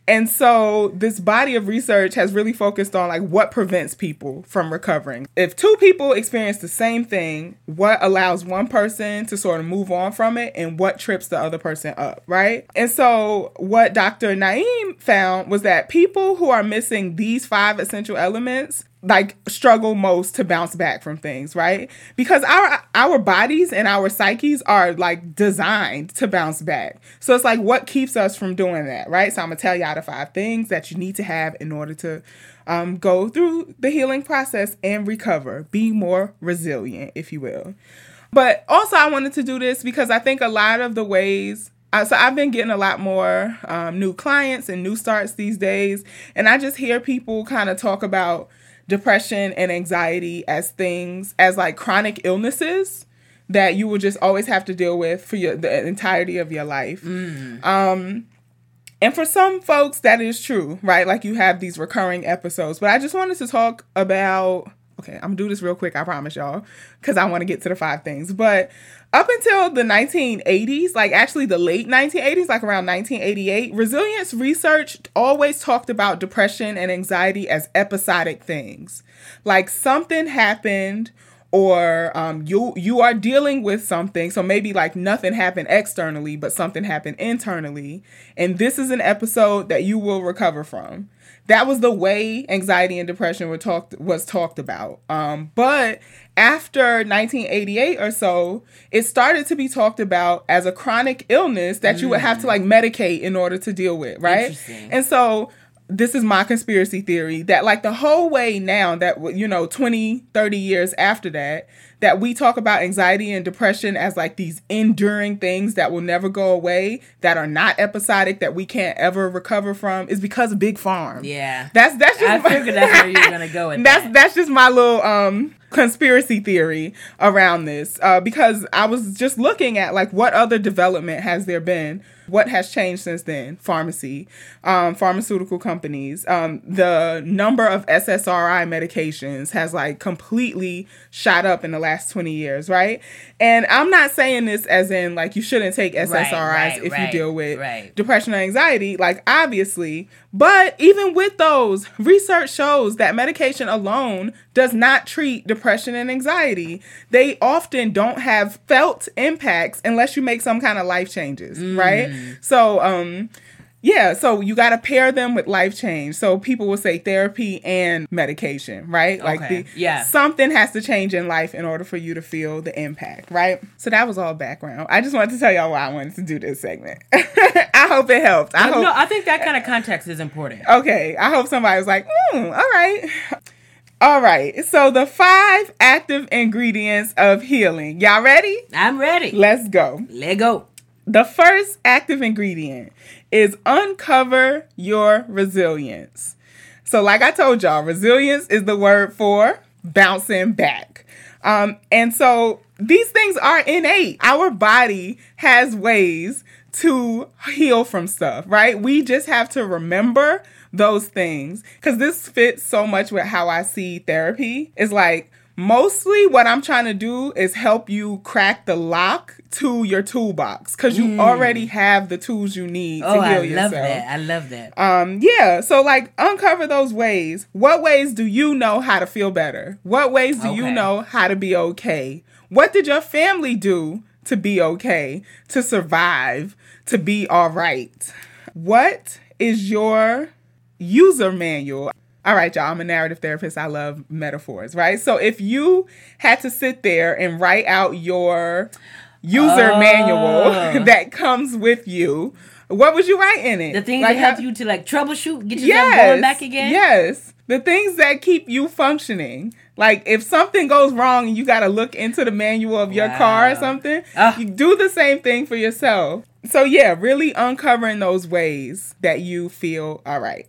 And so this body of research has really focused on like what prevents people from recovering. If two people experience the same thing, what allows one person to sort of move on from it and what trips the other person up, right? And so what Dr. Naim found was that people who are missing these five essential elements like struggle most to bounce back from things, right? Because our our bodies and our psyches are like designed to bounce back. So it's like what keeps us from doing that, right? So I'm gonna tell y'all the five things that you need to have in order to um, go through the healing process and recover, be more resilient, if you will. But also, I wanted to do this because I think a lot of the ways uh, so I've been getting a lot more um, new clients and new starts these days, and I just hear people kind of talk about depression and anxiety as things as like chronic illnesses that you will just always have to deal with for your the entirety of your life. Mm. Um and for some folks that is true, right? Like you have these recurring episodes. But I just wanted to talk about okay, I'm gonna do this real quick, I promise y'all, because I want to get to the five things. But up until the 1980s, like actually the late 1980s, like around 1988, resilience research always talked about depression and anxiety as episodic things. Like something happened or um, you you are dealing with something. So maybe like nothing happened externally but something happened internally. And this is an episode that you will recover from that was the way anxiety and depression were talked was talked about. Um, but after 1988 or so, it started to be talked about as a chronic illness that mm. you would have to like medicate in order to deal with, right? And so this is my conspiracy theory that like the whole way now that you know 20 30 years after that that we talk about anxiety and depression as like these enduring things that will never go away, that are not episodic, that we can't ever recover from, is because of big farm. Yeah, that's that's just I my, figured that's where you're gonna go with that's that. that's just my little um conspiracy theory around this uh, because I was just looking at like what other development has there been what has changed since then? Pharmacy, um, pharmaceutical companies. Um, the number of SSRI medications has like completely shot up in the last 20 years, right? And I'm not saying this as in like you shouldn't take SSRIs right, right, if right, you deal with depression or anxiety, like obviously. But even with those, research shows that medication alone does not treat depression and anxiety. They often don't have felt impacts unless you make some kind of life changes, mm. right? So, um, Yeah, so you got to pair them with life change. So people will say therapy and medication, right? Like Okay, the yeah. something has to change in life in order for you to feel the impact, right? So that was all background. I just wanted to tell y'all why I wanted to do this segment. I hope it helped. I hope no, I think that kind of context is important. Okay, I hope somebody was like, mm, all right. All right. So the five active ingredients of healing. Y'all ready? I'm ready. Let's go. Let go. The first active ingredient is uncover your resilience. So, like I told y'all, resilience is the word for bouncing back. Um, and so these things are innate. Our body has ways to heal from stuff, right? We just have to remember those things because this fits so much with how I see therapy. Is like mostly what I'm trying to do is help you crack the lock to your toolbox because you already have the tools you need Oh, to heal I yourself. love that. I love that. Um, yeah. So like uncover those ways. What ways do you know how to feel better? What ways do you know how to be okay? What did your family do to be okay, to survive, to be all right? What is your user manual? All right, y'all, I'm a narrative therapist. I love metaphors, right? So if you had to sit there and write out your user Oh. manual that comes with you, what would you write in it? the things Like that help how- you to like troubleshoot, get yourself yes, going back again. Yes. The things that keep you functioning. Like if something goes wrong and you got to look into the manual of your car or something, Ah. you do the same thing for yourself. So yeah, really uncovering those ways that you feel all right.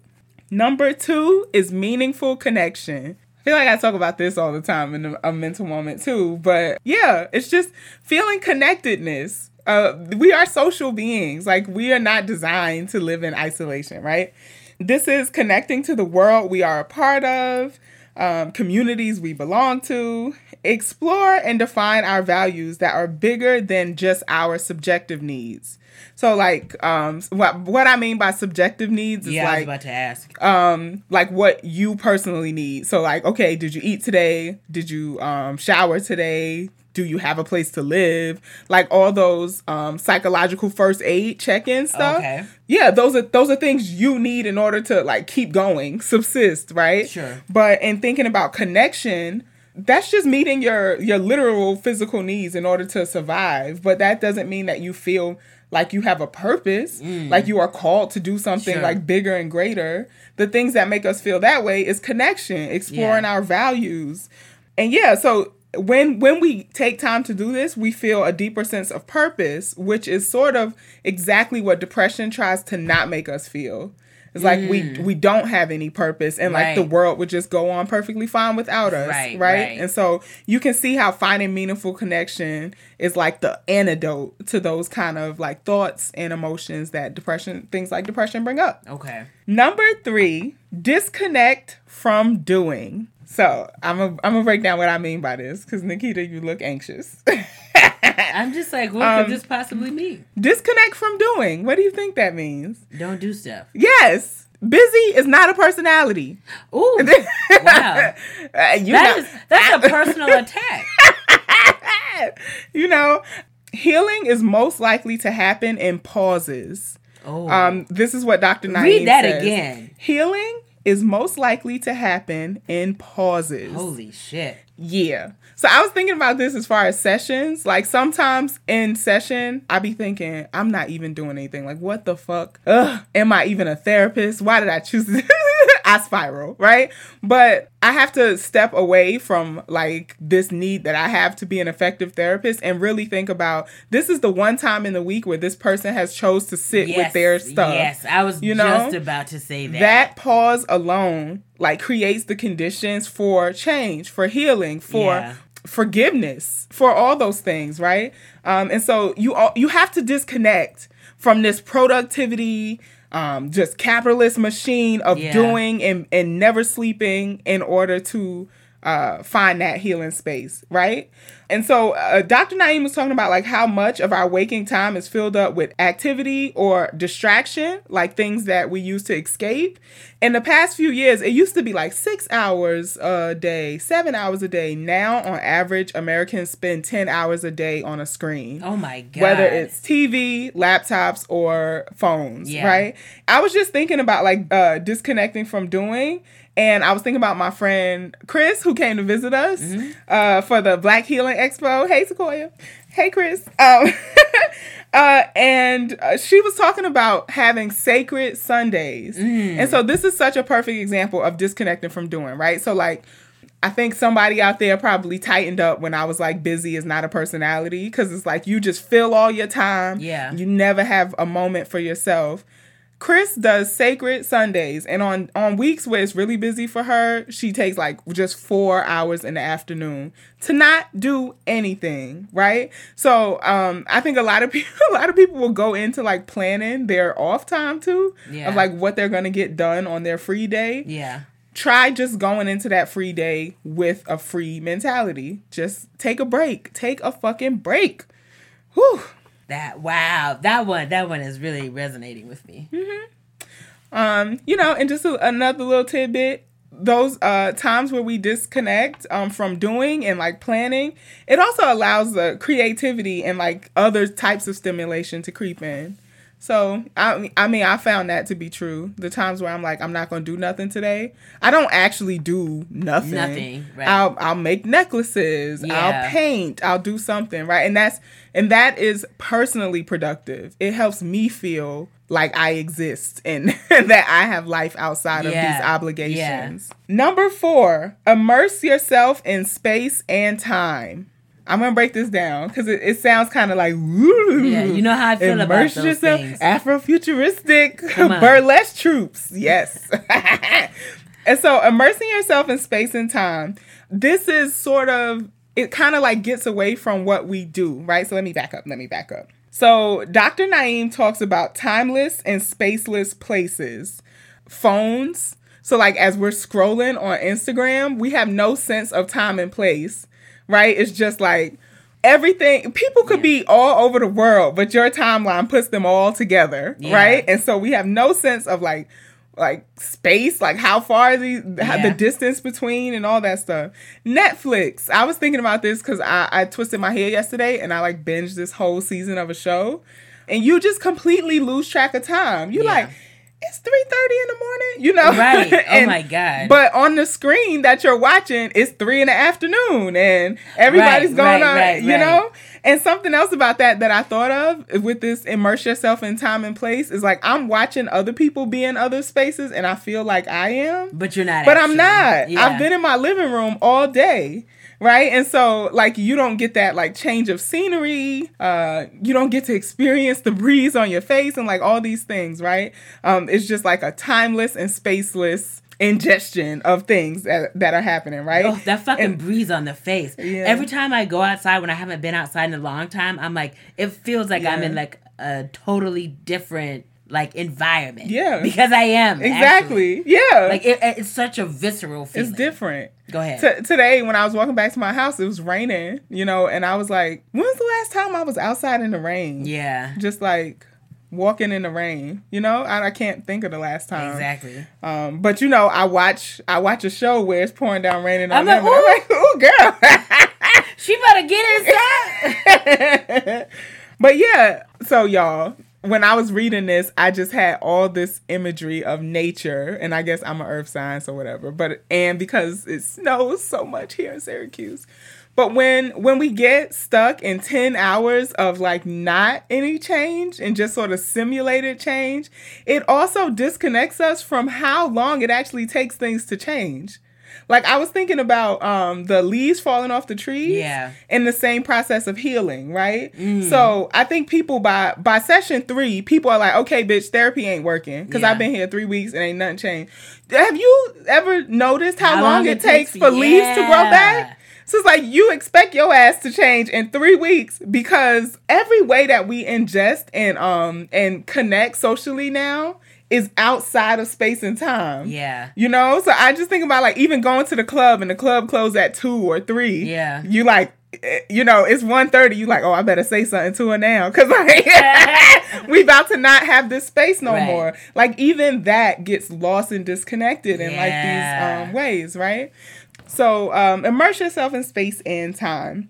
Number two is meaningful connection. I feel like I talk about this all the time in a, mental moment too, but yeah, it's just feeling connectedness. Uh, we are social beings. Like we are not designed to live in isolation, right? This is connecting to the world we are a part of, um, communities we belong to. Explore and define our values that are bigger than just our subjective needs. So, like, um, what what I mean by subjective needs is Yeah, I was like about to ask. um like what you personally need. So like okay did you eat today? Did you um shower today? Do you have a place to live? Like all those um psychological first aid check-in stuff. Okay. yeah those are those are things you need in order to like keep going subsist right? Sure. but in thinking about connection that's just meeting your your literal physical needs in order to survive. But that doesn't mean that you feel like you have a purpose. Mm. Like you are called to do something Sure. like bigger and greater. The things that make us feel that way is connection exploring Yeah. our values. And yeah so when when we take time to do this we feel a deeper sense of purpose which is sort of exactly what depression tries to not make us feel it's like we we don't have any purpose and like the Mm. World would just go on perfectly fine without us Right, right, right. and so you can see how finding meaningful connection is like the antidote to those kind of like thoughts and emotions that depression things like depression bring up Okay. Number three, disconnect from doing. So I'm a, I'm gonna break down what I mean by this because Nikita, you look anxious. I'm just like, what Um, could this possibly mean? disconnect from doing. What do you think that means? Don't do stuff. Yes, busy is not a personality. Ooh, wow. Uh, That know, is that's a personal attack. you know, healing is most likely to happen in pauses. Oh, Um, this is what Dr. Naim read that says. again. Healing is most likely to happen in pauses. Holy shit. Yeah. So I was thinking about this as far as sessions. Like sometimes in session, I be thinking, I'm not even doing anything. Like, what the fuck? Ugh, am I even a therapist? Why did I choose this? I spiral, right? But I have to step away from like this need that I have to be an effective therapist and really think about this is the one time in the week where this person has chose to sit Yes, with their stuff. Yes, I was You know? just about to say that. that pause alone like creates the conditions for change for healing for Yeah. forgiveness for all those things right um and so you all you have to disconnect from this productivity um just capitalist machine of Yeah. doing and and never sleeping in order to uh find that healing space right And so uh, Dr. Naim was talking about like how much of our waking time is filled up with activity or distraction, like things that we use to escape. In the past few years, it used to be like six hours a day, seven hours a day. Now, on average, Americans spend 10 hours a day on a screen. Oh my god. Whether it's TV, laptops, or phones, Yeah. right? I was just thinking about like uh, disconnecting from doing. And I was thinking about my friend Chris, who came to visit us Mm-hmm. uh, for the Black Healing Expo. Hey, Sequoia. Hey, Chris. Um, uh, and uh, she was talking about having sacred Sundays. Mm. And so this is such a perfect example of disconnecting from doing, right? So, like, I think somebody out there probably tightened up when I was like, busy is not a personality because it's like you just fill all your time. Yeah. You never have a moment for yourself. Chris does sacred Sundays, and on on weeks where it's really busy for her, she takes like just four hours in the afternoon to not do anything, right? So, um, I think a lot of people, a lot of people will go into like planning their off time too, Yeah. of like what they're gonna get done on their free day Yeah. try just going into that free day with a free mentality. Just take a break. Take a fucking break. Whew. That wow. That one. That one is really resonating with me. Um, you know, and just a, another little tidbit. Those uh times where we disconnect um from doing and like planning, it also allows the creativity and like other types of stimulation to creep in. So I I mean I found that to be true. The times where I'm like I'm not gonna do nothing today, I don't actually do nothing. Nothing, right. I'll I'll make necklaces. Yeah. I'll paint. I'll do something right, and that's and that is personally productive. It helps me feel like I exist and that I have life outside of these obligations. Number four, immerse yourself in space and time. I'm gonna break this down because it, it sounds kind of like woo. Yeah, you know how I feel about those yourself. things. Afrofuturistic burlesque troupes. Yes. and so immersing yourself in space and time, this is sort of it kind of like gets away from what we do, right? So let me back up. Let me back up. So Dr. Naim talks about timeless and spaceless places, phones. So like as we're scrolling on Instagram, we have no sense of time and place, right? It's just like everything people could be all over the world, but your timeline puts them all together, Yeah. right? And so we have no sense of like like space, like how far the how the distance between and all that stuff. Netflix. I was thinking about this because I, I twisted my hair yesterday and I like binged this whole season of a show. And you just completely lose track of time. You Yeah. like, it's 3.30 in the morning, you know? Right. Oh my God. But on the screen that you're watching, it's three in the afternoon and everybody's Right, going right, on, right, you know? And something else about that that I thought of with this immerse yourself in time and place is like I'm watching other people be in other spaces and I feel like I am. But you're not. But I'm actually. not. I've been in my living room all day. Right. And so, like, you don't get that, like, change of scenery. Uh, you don't get to experience the breeze on your face and, like, all these things. Right. Um, it's just like a timeless and spaceless ingestion of things that, that are happening. Right. Oh, that fucking And- breeze on the face. Yeah. Every time I go outside when I haven't been outside in a long time, I'm like, it feels like I'm in like a totally different like environment. Yeah. Because I am. actually. Exactly. Yeah. Like it, it's such a visceral feeling. it's different. Go ahead. T- today, when I was walking back to my house, it was raining, you know, and I was like, when's the last time I was outside in the rain? yeah. just like walking in the rain you know I, I can't think of the last time Exactly. um but you know i watch i watch a show where it's pouring down rain on I'm like, and i'm like ooh girl She better get inside. but yeah so y'all when i was reading this i just had all this imagery of nature and i guess i'm an earth science or whatever but and because it snows so much here in syracuse. But when when we get stuck in 10 hours of like not any change and just sort of simulated change it also disconnects us from how long it actually takes things to change like i was thinking about um the leaves falling off the trees Yeah. in the same process of healing, right? So I think people by by session three, people are like, okay, bitch, therapy ain't working because Yeah. I've been here three weeks and ain't nothing changed. Have you ever noticed how, How long, long it takes takes- for leaves to grow back? So it's like you expect your ass to change in three weeks because every way that we ingest and um and connect socially now is outside of space and time. Yeah. You know, so I just think about like even going to the club and the club closed at two or three. Yeah. You like eh, you know, it's 1.30, you like, oh, I better say something to her now. Cause like we about to not have this space no Right. more. Like even that gets lost and disconnected in Yeah. like these um, ways, right? So um, immerse yourself in space and time.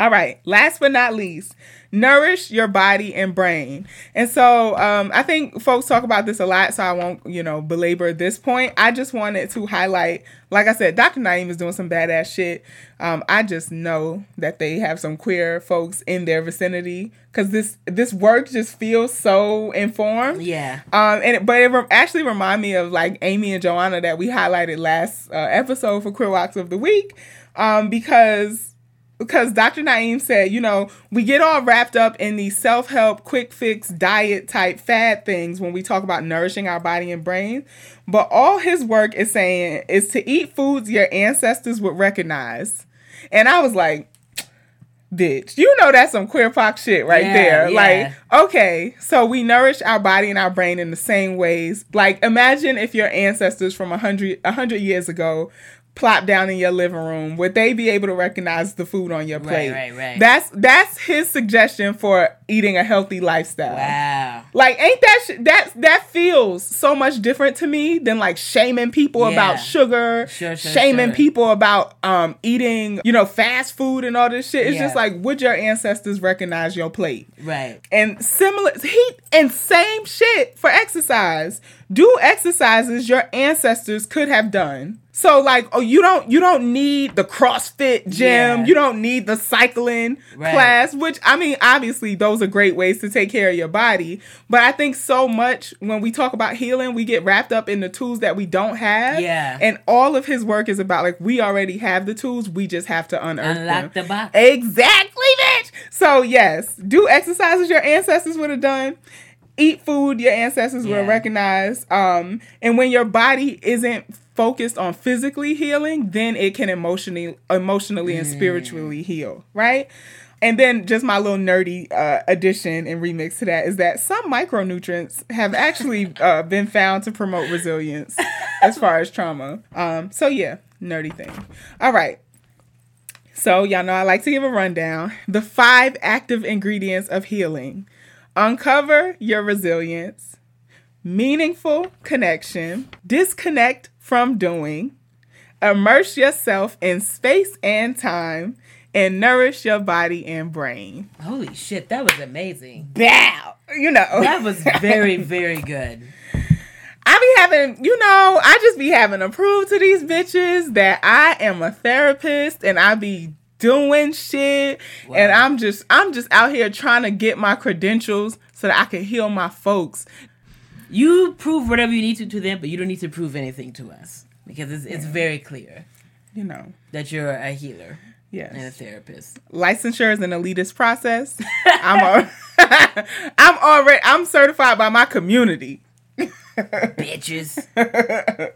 All right. Last but not least, nourish your body and brain. And so um, I think folks talk about this a lot, so I won't, you know, belabor this point. I just wanted to highlight, like I said, Dr. Naim is doing some badass shit. Um, I just know that they have some queer folks in their vicinity because this this work just feels so informed. Yeah. Um, and it, but it re- actually remind me of like Amy and Joanna that we highlighted last uh, episode for Queer Walks of the Week, um, because because Dr. Naim said, you know, we get all wrapped up in these self help, quick fix, diet type fad things when we talk about nourishing our body and brain. But all his work is saying is to eat foods your ancestors would recognize. And I was like, bitch, you know that's some queer pox shit right Yeah, there. yeah. Like, okay, so we nourish our body and our brain in the same ways. Like, imagine if your ancestors from a hundred a hundred years ago plopped down in your living room, would they be able to recognize the food on your Right, plate? right, right. That's that's his suggestion for eating a healthy lifestyle. Wow. Like, ain't that sh- that that feels so much different to me than like shaming people Yeah. about sugar, Sure, sure, shaming sure. people about um eating, you know, fast food and all this shit. It's Yeah. just like, would your ancestors recognize your plate? Right. And similar, he and same shit for exercise. Do exercises your ancestors could have done. So like, oh, you don't you don't need the CrossFit gym. Yeah. You don't need the cycling Right. class. Which I mean, obviously, those are great ways to take care of your body. But I think so much when we talk about healing, we get wrapped up in the tools that we don't have. Yeah. And all of his work is about like we already have the tools. We just have to unearth Unlock them. the box. Exactly, bitch. So yes, do exercises your ancestors would have done. Eat food your ancestors would have Yeah. recognized. Um, and when your body isn't focused on physically healing, then it can emotionally, emotionally and spiritually heal, right? And then just my little nerdy uh, addition and remix to that is that some micronutrients have actually uh, been found to promote resilience as far as trauma. Um, so yeah, nerdy thing. All right. So, y'all know I like to give a rundown. The five active ingredients of healing uncover your resilience, meaningful connection, disconnect from doing, immerse yourself in space and time, and nourish your body and brain. Holy shit, that was amazing. Bow! You know. That was very, very good. I be having, you know, I just be having to prove to these bitches that I am a therapist and I be doing shit and I'm just I'm just out here trying to get my credentials so that I can heal my folks. You prove whatever you need to to them, but you don't need to prove anything to us because it's, it's very clear You know. that you're a healer Yes. and a therapist. Licensure is an elitist process. I'm al- I'm already I'm certified by my community. Bitches. That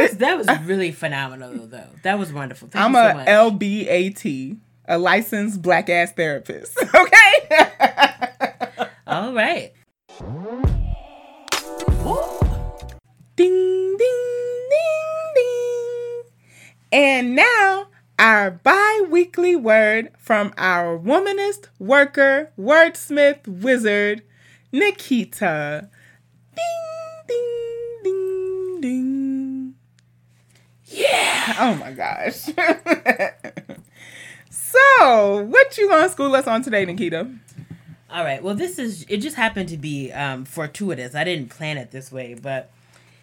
was that was really phenomenal though. That was wonderful. Thank I'm you so a. LBAT, a licensed black ass therapist. Okay? All right. Ding, ding, ding, ding. And now, our bi weekly word from our womanist, worker, wordsmith, wizard, Nikita. Ding, ding, ding, ding. Yeah. Oh my gosh. so, what you gonna school us on today, Nikita? All right. Well, this is it. Just happened to be um, fortuitous. I didn't plan it this way, but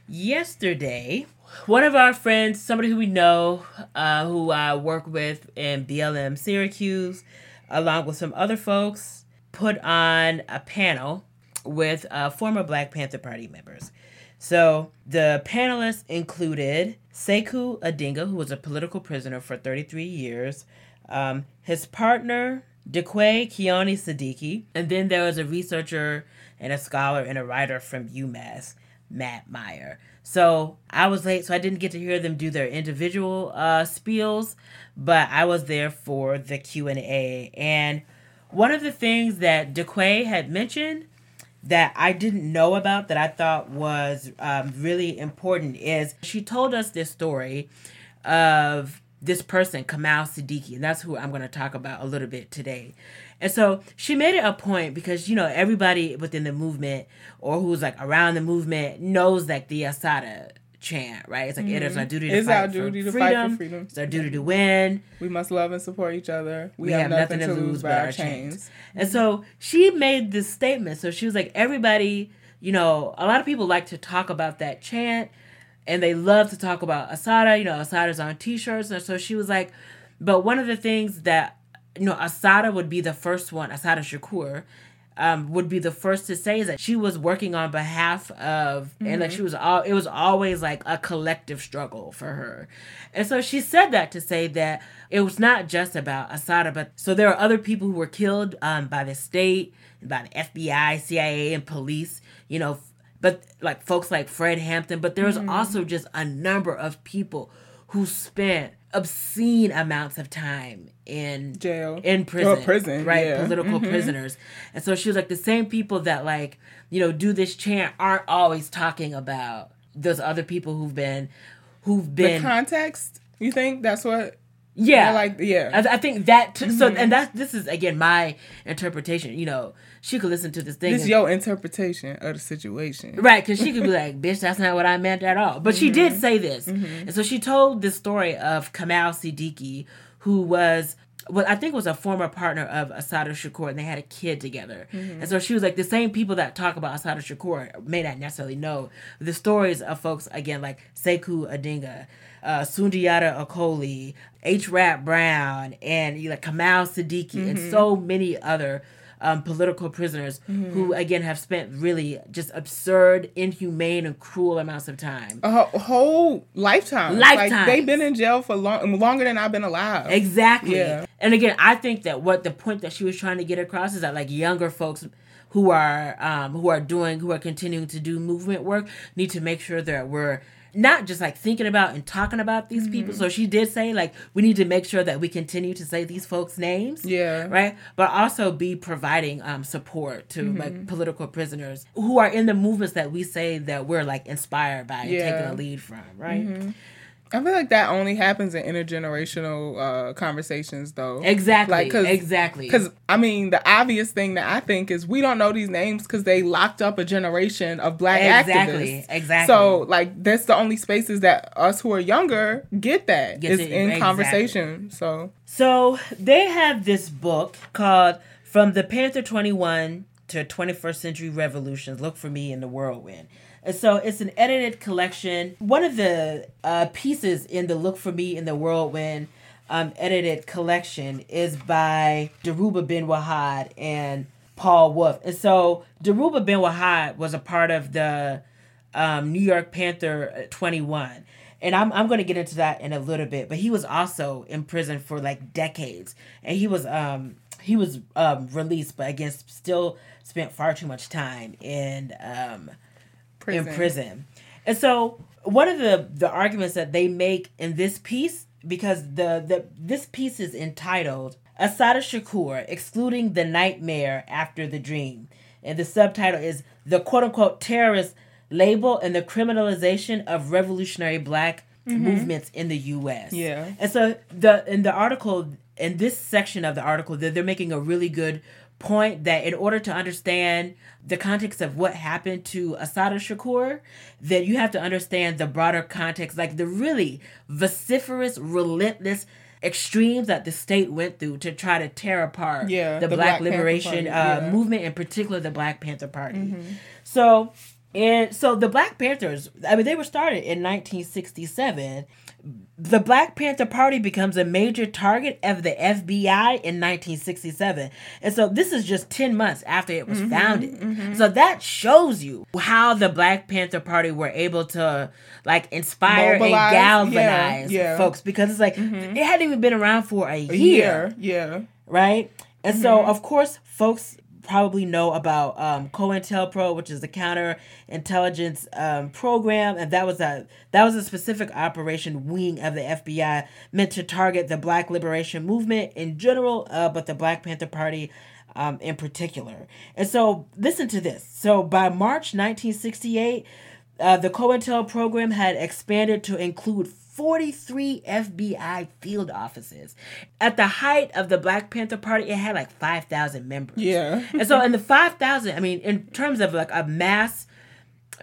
yesterday, one of our friends, somebody who we know, uh, who I work with in BLM Syracuse, along with some other folks, put on a panel with uh, former Black Panther Party members. So the panelists included Sekou Odinga, who was a political prisoner for 33 years, um, his partner, Dequi Kioni-Sadiki, and then there was a researcher and a scholar and a writer from UMass, Matt Meyer. So I was late, so I didn't get to hear them do their individual uh, spiels, but I was there for the Q and A. And one of the things that Dequi had mentioned that I didn't know about that I thought was um, really important is she told us this story of this person, Kamau Sadiki, and that's who I'm going to talk about a little bit today. And so she made it a point because, you know, everybody within the movement or who's like around the movement knows like the Assata chant, right? It's like it is mm-hmm. our duty to It's fight our for to freedom. fight for freedom. It's our duty to win. We must love and support each other. We, have, nothing, to lose by our chains. And so she made this statement. So she was like, everybody, you know, a lot of people like to talk about that chant and they love to talk about Assata. You know, Assata's on t shirts. And so she was like, but one of the things that, you know, Assata would be the first one, Assata Shakur. Um, would be the first to say is that she was working on behalf of and that she was all it was always like a collective struggle for her and so she said that to say that it was not just about Assata but so there are other people who were killed um, by the state by the FBI CIA and police you know but like folks like Fred Hampton but there was mm. also just a number of people who spent obscene amounts of time in Jail. in prison, prison, right? yeah. Political mm-hmm. prisoners, and so she was like, the same people that like you know do this chant aren't always talking about those other people who've been who've The been context, you think that's what? yeah I like, yeah. I, I think that t- so mm-hmm. and that this is again my interpretation you know she could listen to this thing This and- your interpretation of the situation. Right, because she could be like, bitch, that's not what I meant at all. But she mm-hmm. did say this. Mm-hmm. And so she told this story of Kamau Sadiki, who was, what I think was a former partner of Assata Shakur, and they had a kid together. Mm-hmm. And so she was like, the same people that talk about Assata Shakur may not necessarily know the stories of folks, again, like Sekou Odinga. Uh, Sundiata Acoli, H. Rap Brown, and like Kamau Sadiki, and so many other um, political prisoners who again have spent really just absurd, inhumane, and cruel amounts of time. A whole, whole Lifetime. Like, they've been in jail for long, longer than I've been alive. Exactly. Yeah. And again, I think that what the point that she was trying to get across is that like younger folks who are um, who are doing who are continuing to do movement work need to make sure that we're not just like thinking about and talking about these people. Mm-hmm. So she did say like we need to make sure that we continue to say these folks' names. Yeah. Right. But also be providing um support to Mm-hmm. like political prisoners who are in the movements that we say that we're like inspired by and taking a lead from. Right. I feel like that only happens in intergenerational uh, conversations, though. Exactly. Like, 'cause- exactly. Because I mean, the obvious thing that I think is we don't know these names because they locked up a generation of black Exactly, activists. exactly. So like, that's the only spaces that us who are younger get that Get is in exactly. conversation. So So they have this book called From the Panther 21 to 21st Century Revolutions Look for Me in the Whirlwind. So it's an edited collection. One of the uh, pieces in the Look for Me in the Whirlwind um, edited collection is by Dhoruba bin Wahad and Paul Wolf. And so Dhoruba bin Wahad was a part of the um, New York Panther 21. And I'm, I'm going to get into that in a little bit, but he was also in prison for like decades, and he was um he was um released, but again still spent far too much time in um prison. in prison. And so one of the the arguments that they make in this piece, because the the this piece is entitled Assata Shakur, excluding the nightmare after the dream. And the subtitle is the quote unquote terrorist label and the criminalization of revolutionary black mm-hmm. movements in the US. Yeah. And so the in the article in this section of the article they're, they're making a really good point that in order to understand the context of what happened to Assata Shakur, that you have to understand the broader context, like the really vociferous, relentless extremes that the state went through to try to tear apart Yeah, the, the Black, Black Liberation uh, yeah. Mm-hmm. movement, in particular the Black Panther Party. So and so the Black Panthers, I mean, they were started in 1967. The Black Panther Party becomes a major target of the FBI in 1967. And so this is just 10 months after it was mm-hmm, founded. Mm-hmm. So that shows you how the Black Panther Party were able to like inspire Mobilize, and galvanize yeah. folks because it's like mm-hmm. it hadn't even been around for a, A year year. Yeah. right? And so, of course, folks probably know about um, COINTELPRO, which is the counterintelligence um, program, and that was a that was a specific operation wing of the FBI meant to target the Black Liberation Movement in general, uh, but the Black Panther Party. Um, in particular. And so, listen to this. So, by March 1968, uh, the COINTEL program had expanded to include 43 FBI field offices. At the height of the Black Panther Party, it had like 5,000 members. Yeah. and so in the 5,000, I mean, in terms of like a mass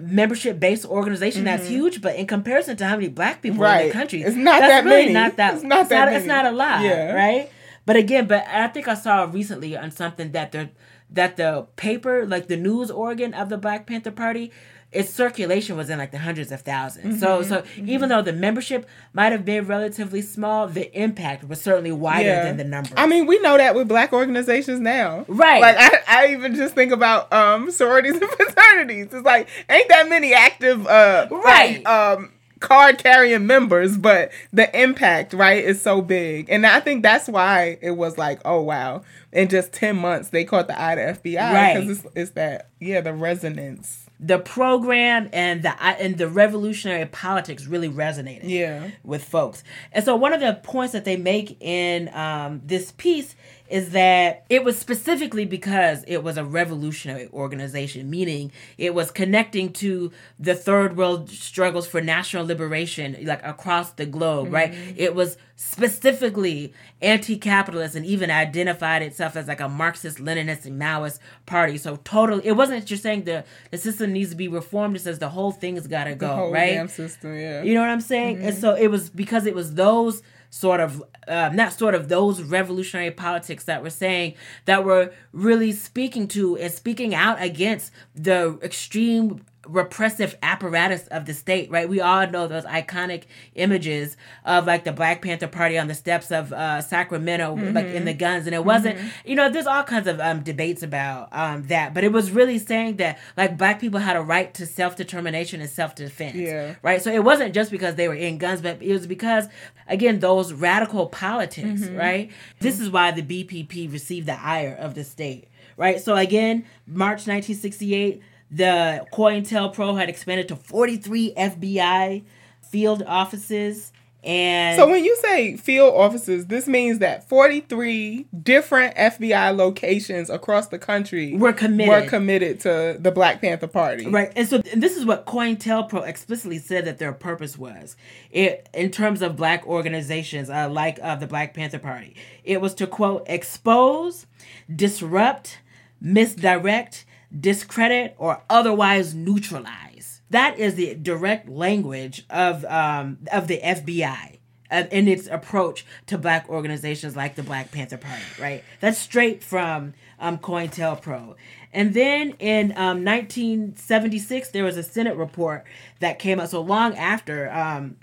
membership based organization that's huge but in comparison to how many black people are in Mm-hmm. The country It's not that's that really many. not that It's not that it's many. not a lot Yeah. right but again but i think i saw recently on something that the that the paper like the news organ of the black panther party its circulation was in like the hundreds of 1000s so Mm-hmm. so even though the membership might have been relatively small the impact was certainly wider Yeah. than the number. I mean, we know that with black organizations now. Right. Like I, I even just think about um sororities and fraternities. It's like ain't that many active uh Right. um card carrying members, but the impact, right, is so big. And I think that's why it was like, oh wow. In just ten months they caught the eye to FBI. Right. Because it's, it's that yeah, the resonance. The program and the and the revolutionary politics really resonated Yeah. with folks. And so one of the points that they make in um, this piece is that it was specifically because it was a revolutionary organization, meaning it was connecting to the third world struggles for national liberation, like across the globe, right? Mm-hmm. It was specifically anti-capitalist and even identified itself as like a Marxist, Leninist, and Maoist party. So totally, it wasn't just saying the the system needs to be reformed. It says the whole thing's got to The go, whole right? damn system, yeah. You know what I'm saying? And mm-hmm. so it was because it was those sort of, uh, not sort of those revolutionary politics that were saying that were really speaking to and speaking out against the extreme repressive apparatus of the state, right? We all know those iconic images of like the Black Panther Party on the steps of uh, Sacramento, like in the guns. And it wasn't, you know, there's all kinds of um, debates about um, that, but it was really saying that like black people had a right to self determination and self defense Yeah. right? So it wasn't just because they were in guns, but it was because, again, those radical politics, right? This is why the BPP received the ire of the state, right? So again, March 1968, the COINTELPRO had expanded to 43 FBI field offices. And So when you say field offices, this means that 43 different FBI locations across the country Were committed. were committed to the Black Panther Party. Right, and so and this is what COINTELPRO explicitly said that their purpose was, it in terms of black organizations uh, like uh, the Black Panther Party. It was to quote expose, disrupt, misdirect, discredit, or otherwise neutralize. That is the direct language of um, of the FBI uh, in its approach to black organizations like the Black Panther Party, right? That's straight from um, COINTELPRO. And then in um, 1976, there was a Senate report that came out. So long after, um,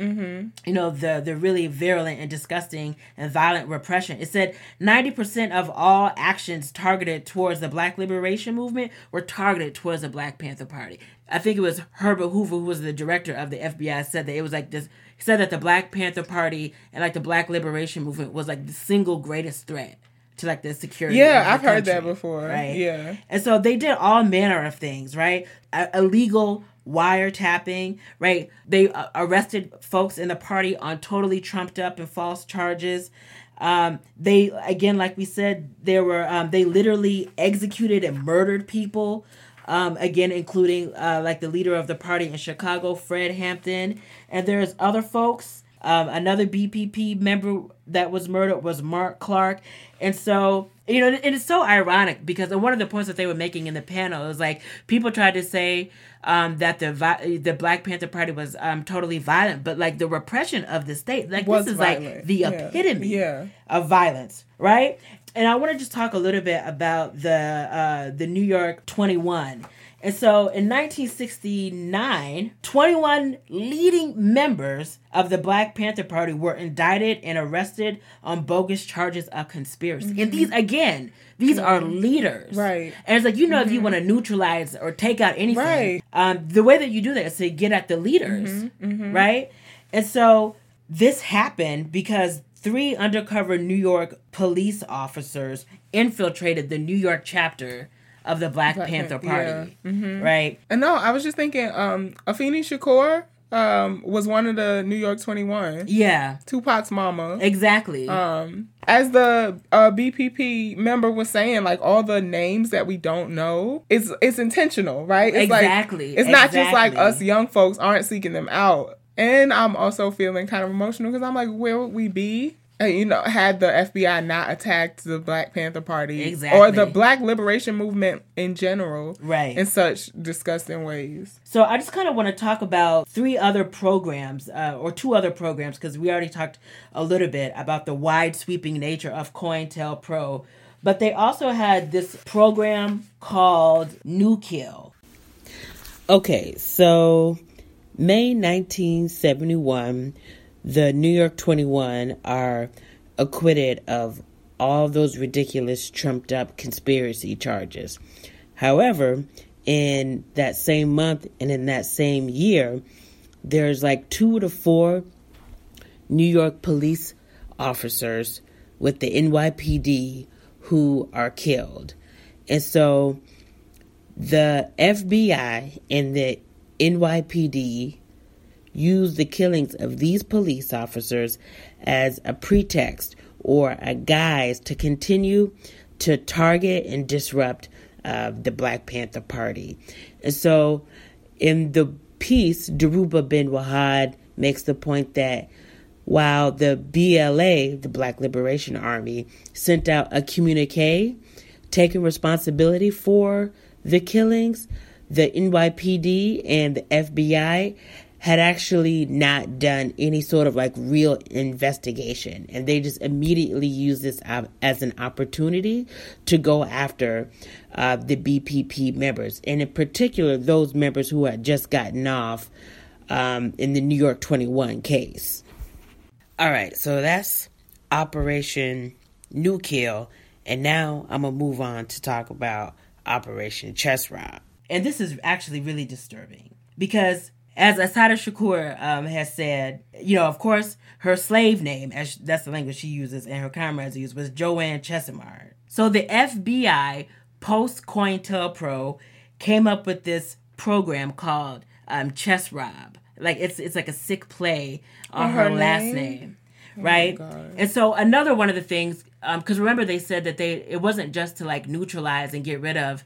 you know, the the really virulent and disgusting and violent repression, it said 90% of all actions targeted towards the Black liberation movement were targeted towards the Black Panther Party. I think it was Herbert Hoover, who was the director of the FBI, said that it was like this. He said that the Black Panther Party and like the Black liberation movement was like the single greatest threat to like the security. Yeah, I've heard that before. Right. Yeah. And so they did all manner of things, right? Illegal wiretapping, right? They uh, arrested folks in the party on totally trumped up and false charges. Um, they again, like we said, there were um, they literally executed and murdered people. Um, again, including uh, like the leader of the party in Chicago, Fred Hampton, and there's other folks. Um, another BPP member that was murdered was Mark Clark, and so you know, it's so ironic because one of the points that they were making in the panel is like people tried to say um, that the vi- the Black Panther Party was um, totally violent, but like the repression of the state, like Was this is violent. like the Yeah. epitome Yeah. of violence, right? And I want to just talk a little bit about the uh, the New York Twenty One. And so in 1969, 21 leading members of the Black Panther Party were indicted and arrested on bogus charges of conspiracy. And these, again, these are leaders. Mm-hmm. Right. And it's like, you know, if you want to neutralize or take out anything, Right. um, the way that you do that is to get at the leaders, Mm-hmm, right? And so this happened because three undercover New York police officers infiltrated the New York chapter of the Black, Black Panther Pan- Party, yeah. Mm-hmm. right? And no, I was just thinking, um, Afeni Shakur um, was one of the New York 21. Yeah, Tupac's mama. exactly. Um, as the uh, BPP member was saying, like all the names that we don't know, it's it's intentional, right? It's Exactly, Like, it's not just like us young folks aren't seeking them out. And I'm also feeling kind of emotional because I'm like, where would we be? You know, had the FBI not attacked the Black Panther Party Exactly. or the Black Liberation Movement in general, Right. in such disgusting ways. So I just kind of want to talk about three other programs, uh, or two other programs, because we already talked a little bit about the wide sweeping nature of COINTELPRO. But they also had this program called New Kill. Okay, so May 1971, the New York 21 are acquitted of all those ridiculous, trumped up conspiracy charges. However, in that same month and in that same year, there's like two to four New York police officers with the NYPD who are killed. And so the FBI and the NYPD used the killings of these police officers as a pretext or a guise to continue to target and disrupt uh, the Black Panther Party. And so in the piece, Dhoruba bin Wahad makes the point that while the BLA, the Black Liberation Army, sent out a communique taking responsibility for the killings, the NYPD and the FBI had actually not done any sort of like real investigation and they just immediately used this as an opportunity to go after uh, the BPP members and in particular those members who had just gotten off um, in the New York 21 case. All right, so that's Operation New Kill, and now I'm gonna move on to talk about Operation CHESROB. And this is actually really disturbing because, as Assata Shakur um, has said, you know, of course, her slave name, as that's the language she uses, and her comrades use, was Joanne Chesimard. So the FBI, post COINTELPRO, came up with this program called um, CHESROB. Like it's it's like a sick play on her, her last name? name, right? God. And so another one of the things, because remember they said that they it wasn't just to like neutralize and get rid of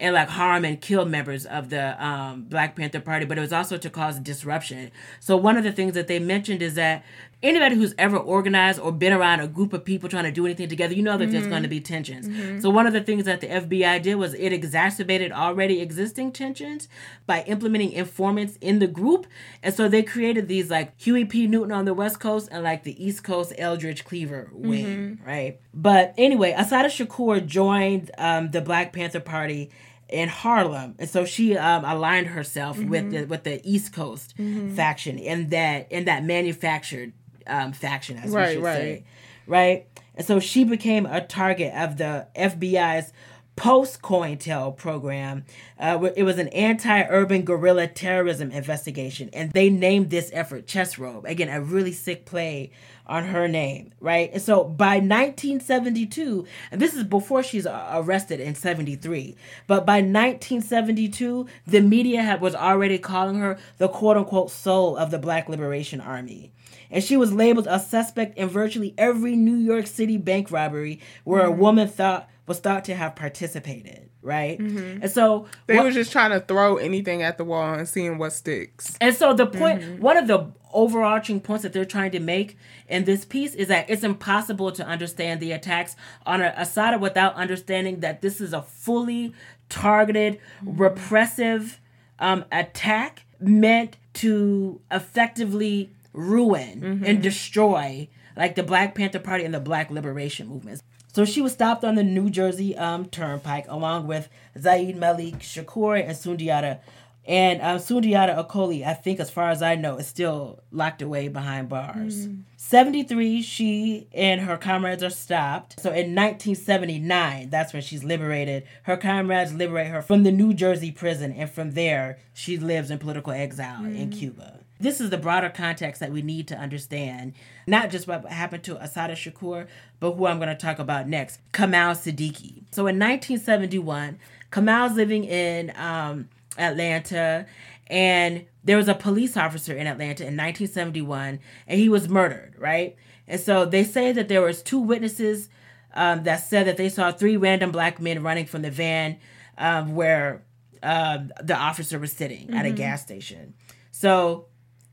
and like harm and kill members of the um, Black Panther Party, but it was also to cause disruption. So one of the things that they mentioned is that anybody who's ever organized or been around a group of people trying to do anything together, you know that there's going to be tensions. So one of the things that the FBI did was it exacerbated already existing tensions by implementing informants in the group. And so they created these like Huey P. Newton on the West Coast and like the East Coast Eldridge Cleaver wing, right? But anyway, Assata Shakur joined um, the Black Panther Party in Harlem, and so she um, aligned herself with the with the East Coast faction in that in that manufactured um, faction, as Right, we should right. say, right? And so she became a target of the FBI's post COINTEL program. Uh, it was an anti-urban guerrilla terrorism investigation, and they named this effort CHESROB. Again, a really sick play on her name, right? And so by 1972, and this is before she's arrested in 73, but by 1972, the media had, was already calling her the quote unquote soul of the Black Liberation Army. And she was labeled a suspect in virtually every New York City bank robbery where a woman thought was thought to have participated, right? Mm-hmm. And so They what- was just trying to throw anything at the wall and seeing what sticks. and so the point, mm-hmm. one of the overarching points that they're trying to make in this piece is that it's impossible to understand the attacks on a Assata without understanding that this is a fully targeted, mm-hmm. repressive um, attack meant to effectively ruin and destroy like the Black Panther Party and the Black Liberation movements. So she was stopped on the New Jersey um, Turnpike along with Zaid Malik Shakur and Sundiata. And um, Sundiata Acoli, I think, as far as I know, is still locked away behind bars. 73, she and her comrades are stopped. So in 1979, that's when she's liberated. Her comrades liberate her from the New Jersey prison, and from there, she lives in political exile in Cuba. This is the broader context that we need to understand, not just what happened to Assata Shakur, but who I'm going to talk about next, Kamau Sadiki. So in 1971, Kamau's living in um, Atlanta, and there was a police officer in Atlanta in 1971, and he was murdered, right? And so they say that there was two witnesses um, that said that they saw three random black men running from the van um, where um, the officer was sitting at a gas station. So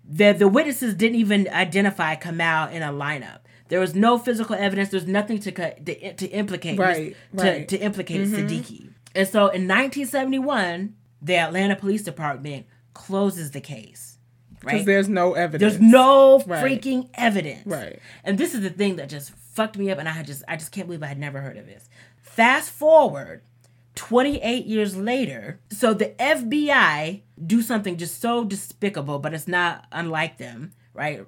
the the witnesses didn't even identify Kamau in a lineup. There was no physical evidence. There's nothing to to, to implicate Right, to, right. to implicate mm-hmm. Sadiki. And so in 1971, the Atlanta Police Department closes the case. Because Right? there's no evidence. There's no Right. freaking evidence. Right. And this is the thing that just fucked me up, and I had just I just can't believe I had never heard of this. Fast forward 28 years later, so the FBI do something just so despicable, but it's not unlike them, right?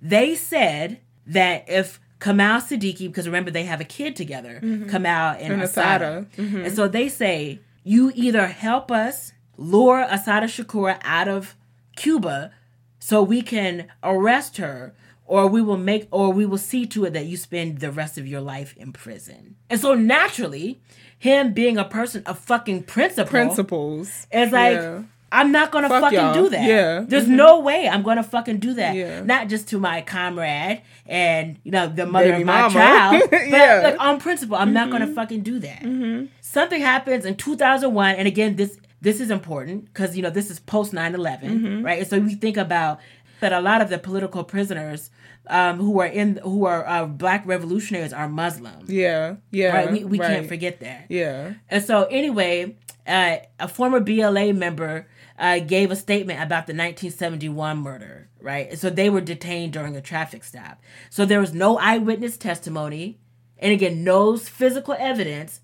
They said that if Kamau Sadiki, because remember they have a kid together, mm-hmm. Kamau and, And Assata. Assata. Mm-hmm. And so they say, you either help us lure Assata Shakur out of Cuba so we can arrest her or we will make or we will see to it that you spend the rest of your life in prison. And so naturally, him being a person of fucking principle, principles. it's like Yeah. I'm not gonna Fuck fucking y'all. do that. Yeah. There's no way I'm gonna fucking do that. Yeah. Not just to my comrade and you know the mother Baby of my mama. child, but Yeah. Mm-hmm. like on principle, I'm not gonna fucking do that. Something happens in 2001, and again, this this is important because you know this is post 9/11, Mm-hmm. right? And so we think about that a lot of the political prisoners um, who are in who are uh, black revolutionaries are Muslim. Yeah. Yeah. Right, we, we can't forget that. Yeah. And so, anyway, uh, a former BLA member uh, gave a statement about the 1971 murder, right? So they were detained during a traffic stop. So there was no eyewitness testimony, and again, no physical evidence.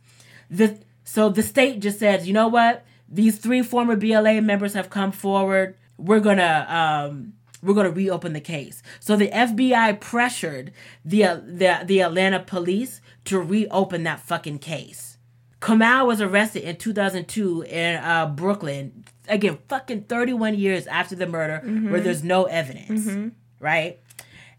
The so the state just says, you know what? These three former BLA members have come forward. We're gonna um, we're gonna reopen the case. So the FBI pressured the uh, the the Atlanta police to reopen that fucking case. Kamau was arrested in 2002 in uh, Brooklyn. Again, fucking 31 years after the murder, where there's no evidence, right?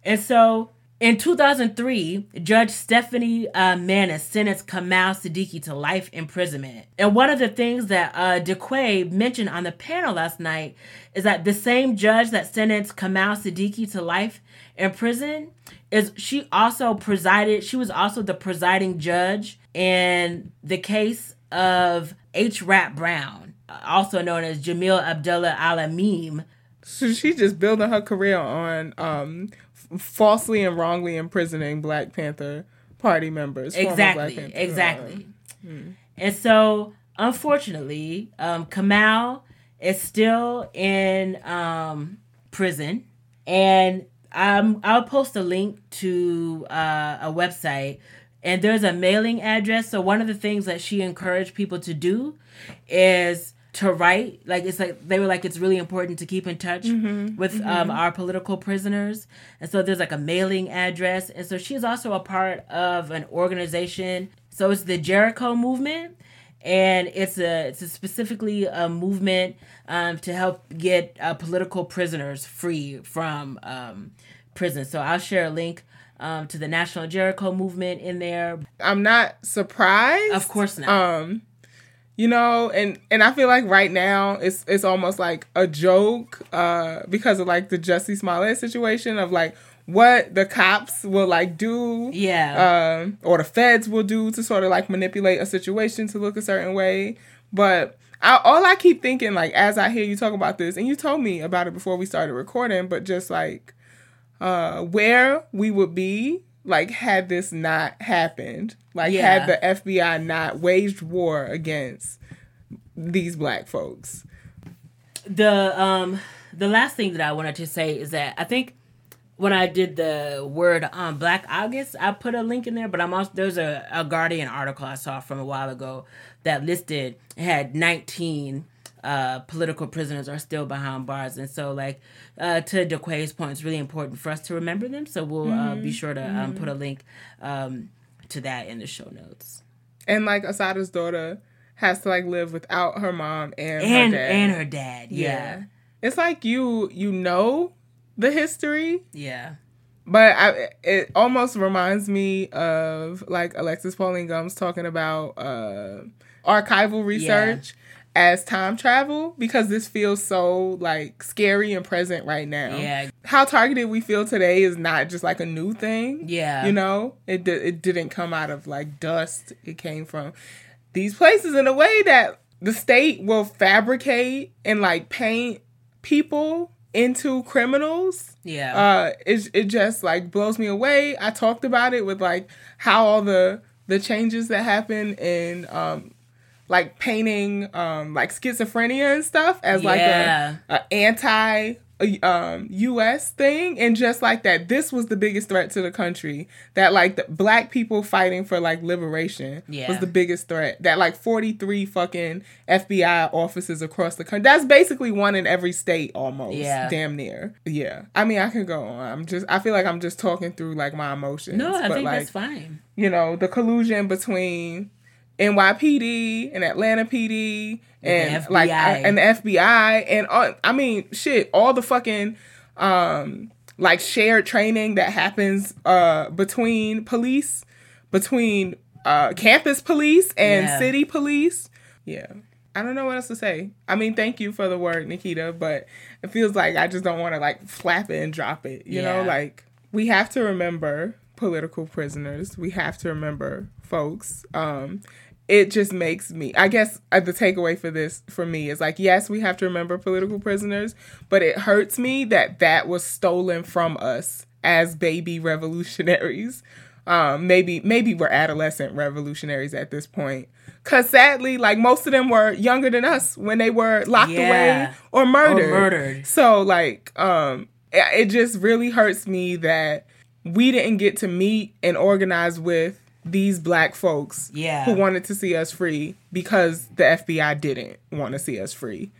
And so in 2003, Judge Stephanie uh, Manis sentenced Kamau Sadiki to life imprisonment. And one of the things that uh, Dequi mentioned on the panel last night is that the same judge that sentenced Kamau Sadiki to life in prison is she also presided, she was also the presiding judge in the case of H. Rap Brown, also known as Jamil Abdullah Al-Amin, So she's just building her career on um, f- falsely and wrongly imprisoning Black Panther Party members. exactly Panther- exactly and so unfortunately um kamau is still in um prison and um i'll post a link to uh, a website and there's a mailing address. So one of the things that she encouraged people to do is to write like it's like they were like it's really important to keep in touch with um, our political prisoners. And so there's like a mailing address. And so she's also a part of an organization. So it's the jericho movement. And it's a it's a specifically a movement um, to help get uh, political prisoners free from um, prison. So i'll share a link um, to the national jericho movement in there I'm not surprised. of course not Um, you know, and and I feel like right now it's it's almost like a joke uh because of like the Jussie Smollett situation of like what the cops will like do yeah um, or the feds will do to sort of like manipulate a situation to look a certain way. But I, all I keep thinking, like, as I hear you talk about this, and you told me about it before we started recording, but just like uh, where we would be, like, had this not happened, like, Yeah. had the FBI not waged war against these black folks. the um the last thing that I wanted to say is that I think when I did the word um Black August, I put a link in there, but I'm also there's a, a Guardian article I saw from a while ago that listed had 19 uh political prisoners are still behind bars. And so like uh to Dequi's point it's really important for us to remember them. So we'll uh, be sure to um, put a link um to that in the show notes. And like Assata's daughter has to like live without her mom and, and her dad. and her dad yeah. It's like you you know the history, yeah. But I, it almost reminds me of like Alexis Pauline Gumbs talking about uh, archival research as time travel because this feels so like scary and present right now. yeah How targeted we feel today is not just like a new thing. yeah You know, it di- it didn't come out of like dust. It came from these places in a way that the state will fabricate and like paint people into criminals Yeah. uh it, it just like blows me away i talked about it with like how all the the changes that happen in um like painting um like schizophrenia and stuff as like a, a anti um us thing and just like that this was the biggest threat to the country that like the black people fighting for like liberation Yeah. was the biggest threat that like 43 fucking fbi offices across the country that's basically one in every state almost Yeah. damn near yeah i mean i can go on i'm just i feel like i'm just talking through like my emotions no, I but think like that's fine. you know the collusion between NYPD and Atlanta PD and the like and the FBI and all, I mean shit all the fucking um like shared training that happens uh between police between uh campus police and Yeah. city police yeah I don't know what else to say. I mean, thank you for the word, Nikita, but it feels like I just don't want to like flap it and drop it. You know, like we have to remember political prisoners. We have to remember folks. Um, it just makes me. I guess uh, the takeaway for this for me is like, yes, we have to remember political prisoners, but it hurts me that that was stolen from us as baby revolutionaries. Um, maybe maybe we're adolescent revolutionaries at this point. Cause sadly, like most of them were younger than us when they were locked Yeah. away or murdered. or murdered. So like, um, it just really hurts me that we didn't get to meet and organize with these black folks Yeah. who wanted to see us free because the FBI didn't want to see us free.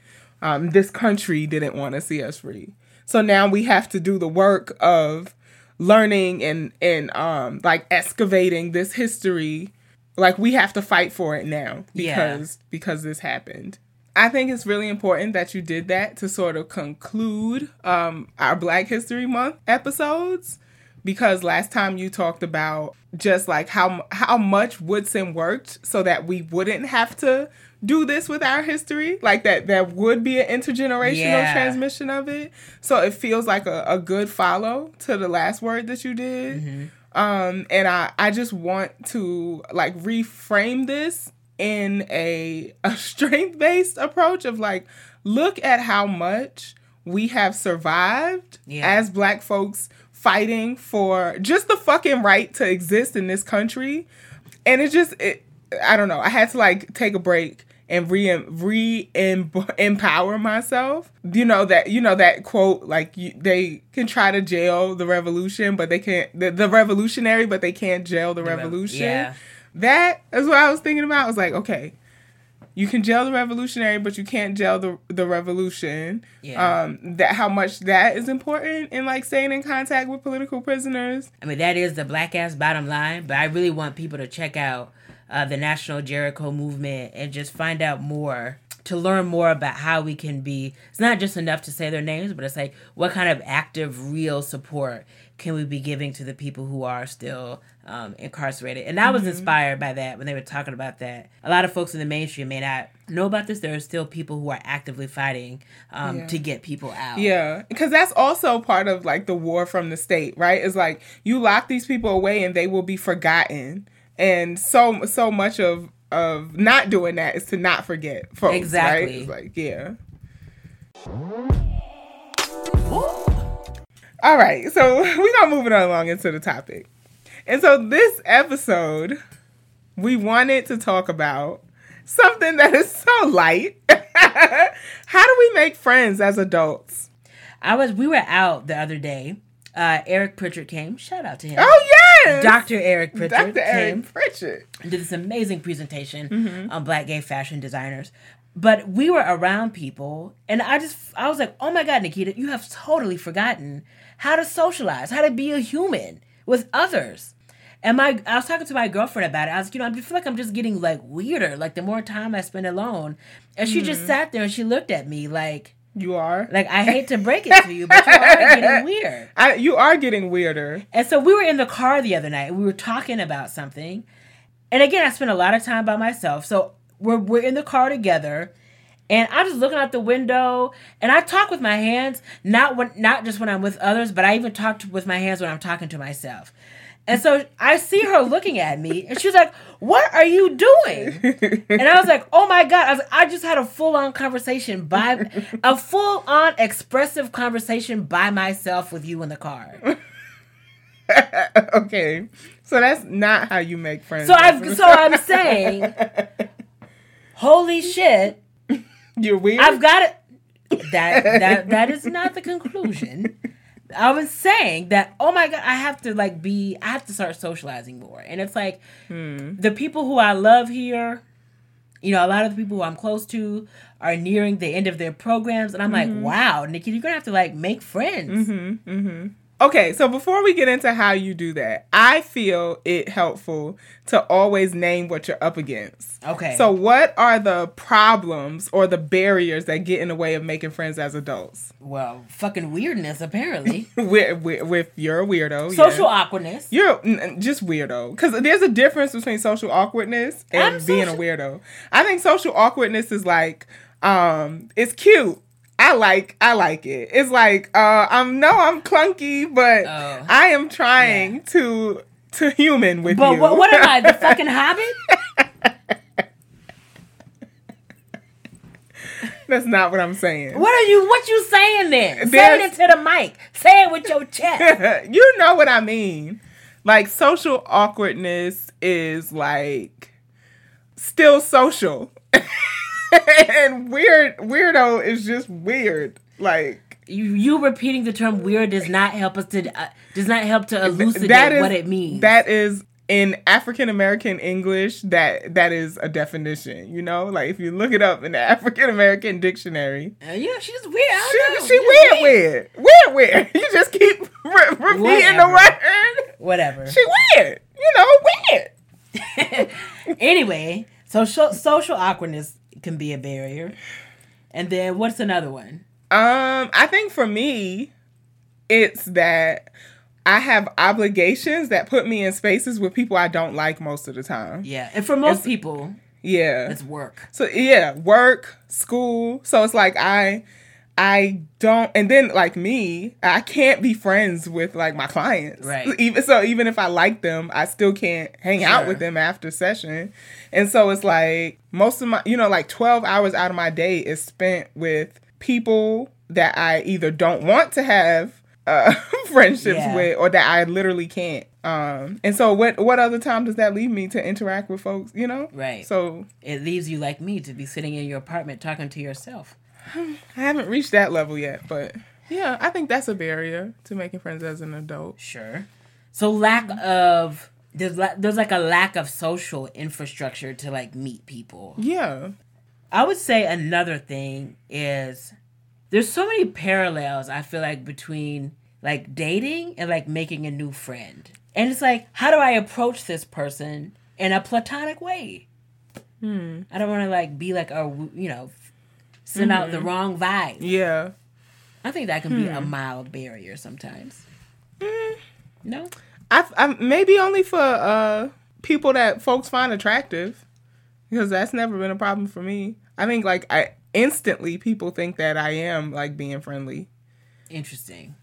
Um, this country didn't want to see us free. So now we have to do the work of learning and and um like excavating this history like we have to fight for it now Yeah. because because this happened i think it's really important that you did that to sort of conclude um our black history month episodes because last time you talked about just like how how much woodson worked so that we wouldn't have to do this with our history like that that would be an intergenerational Yeah. transmission of it so it feels like a, a good follow to the last word that you did um and i i just want to like reframe this in a a strength based approach of like look at how much we have survived Yeah. as black folks fighting for just the fucking right to exist in this country. And it just it i don't know. I had to like take a break and re re empower myself. You know that you know that quote like you, they can try to jail the revolution but they can't the, the revolutionary but they can't jail the, rev- revolution. yeah. that is what i was thinking about. I was like okay you can jail the revolutionary but you can't jail the the revolution Yeah. um that how much that is important in like staying in contact with political prisoners I mean, that is the black ass bottom line, but I really want people to check out uh, the National Jericho movement and just find out more to learn more about how we can be. It's not just enough to say their names, but it's like what kind of active, real support can we be giving to the people who are still um, incarcerated? And I was Mm-hmm. inspired by that when they were talking about that. A lot of folks in the mainstream may not know about this. There are still people who are actively fighting um, Yeah. to get people out. Yeah, because that's also part of like the war from the state, right? It's like you lock these people away and they will be forgotten, and so so much of of not doing that is to not forget folks. Right? Exactly. It's like yeah. All right, so we're gonna move it along into the topic, and so this episode we wanted to talk about something that is so light. How do we make friends as adults? I was we were out the other day. Uh, Eric Pritchard came. Shout out to him. Oh yes, Dr. Eric Pritchard Dr. Eric came Pritchard. did this amazing presentation Mm-hmm. on black gay fashion designers. But we were around people, and I just I was like, oh my god, Nikita, you have totally forgotten how to socialize, how to be a human with others. And my I was talking to my girlfriend about it. I was, like you know, I feel like I'm just getting like weirder. Like the more time I spend alone, and she Mm-hmm. just sat there and she looked at me like, You are like I hate to break it to you, but you are getting weird. I, you are getting weirder. And so we were in the car the other night. We were talking about something. And again, I spent a lot of time by myself. So we're, we're in the car together. And I'm just looking out the window. And I talk with my hands, not when not just when I'm with others, but I even talk to, with my hands when I'm talking to myself. And so I see her looking at me, and she's like, "What are you doing?" And I was like, "Oh my god!" I was, I just had a full on conversation by, a full on expressive conversation by myself with you in the car. okay, so that's not how you make friends. So I've, so I'm saying, holy shit, you're weird. I've got it. That that that is not the conclusion. I was saying that oh my god, I have to like be I have to start socializing more. And it's like hmm. the people who I love here, you know, a lot of the people who I'm close to are nearing the end of their programs. And I'm like, mm-hmm. wow, Nikki, you're gonna have to like make friends. Mm-hmm. Mm-hmm. Okay, so before we get into how you do that, I feel it helpful to always name what you're up against. Okay. So, what are the problems or the barriers that get in the way of making friends as adults? Well, fucking weirdness, apparently. With, with, with you're a weirdo. Social yeah. awkwardness. You're just weirdo. Because there's a difference between social awkwardness and I'm being a weirdo. I think social awkwardness is like, um, it's cute. I like I like it. It's like uh I'm no I'm clunky, but Oh. I am trying to to human with But you. what, what am I, the fucking hobbit? That's not what I'm saying. What are you what you saying then? Say it to the mic. Say it with your chest. you know what I mean. Like social awkwardness is like still social. and weird weirdo is just weird. Like you you repeating the term weird does not help us to uh, does not help to elucidate that is what it means. That is in African American English that that is a definition, you know? Like if you look it up in the African American dictionary. Uh, yeah, she's weird. She, she She's weird, weird, weird, weird. You just keep re- repeating the word. Whatever. She weird, you know, weird. anyway, so social awkwardness can be a barrier. And then what's another one? Um, I think for me, it's that I have obligations that put me in spaces with people I don't like most of the time. Yeah, and for most It's- people, Yeah. it's work. So yeah, work, school. So it's like I I don't and then like me, I can't be friends with like my clients. Right. Even so even if I like them, I still can't hang out with them after session. And so it's like most of my you know, like 12 hours out of my day is spent with people that I either don't want to have uh friendships Yeah. with or that I literally can't. Um and so what what other time does that leave me to interact with folks, you know? Right. So It leaves you like me to be sitting in your apartment talking to yourself. I haven't reached that level yet, but yeah, I think that's a barrier to making friends as an adult. Sure. So lack of there's la- there's like a lack of social infrastructure to like meet people. Yeah. I would say another thing is there's so many parallels I feel like between like dating and like making a new friend. And it's like, how do I approach this person in a platonic way? Hmm. I don't want to like be like a you know send out the wrong vibe. Mm-hmm. Yeah. I think that can be Hmm. a mild barrier sometimes. Mm. No, I, I maybe only for uh people that folks find attractive because that's never been a problem for me. I think like I instantly people think that I am like being friendly. interesting.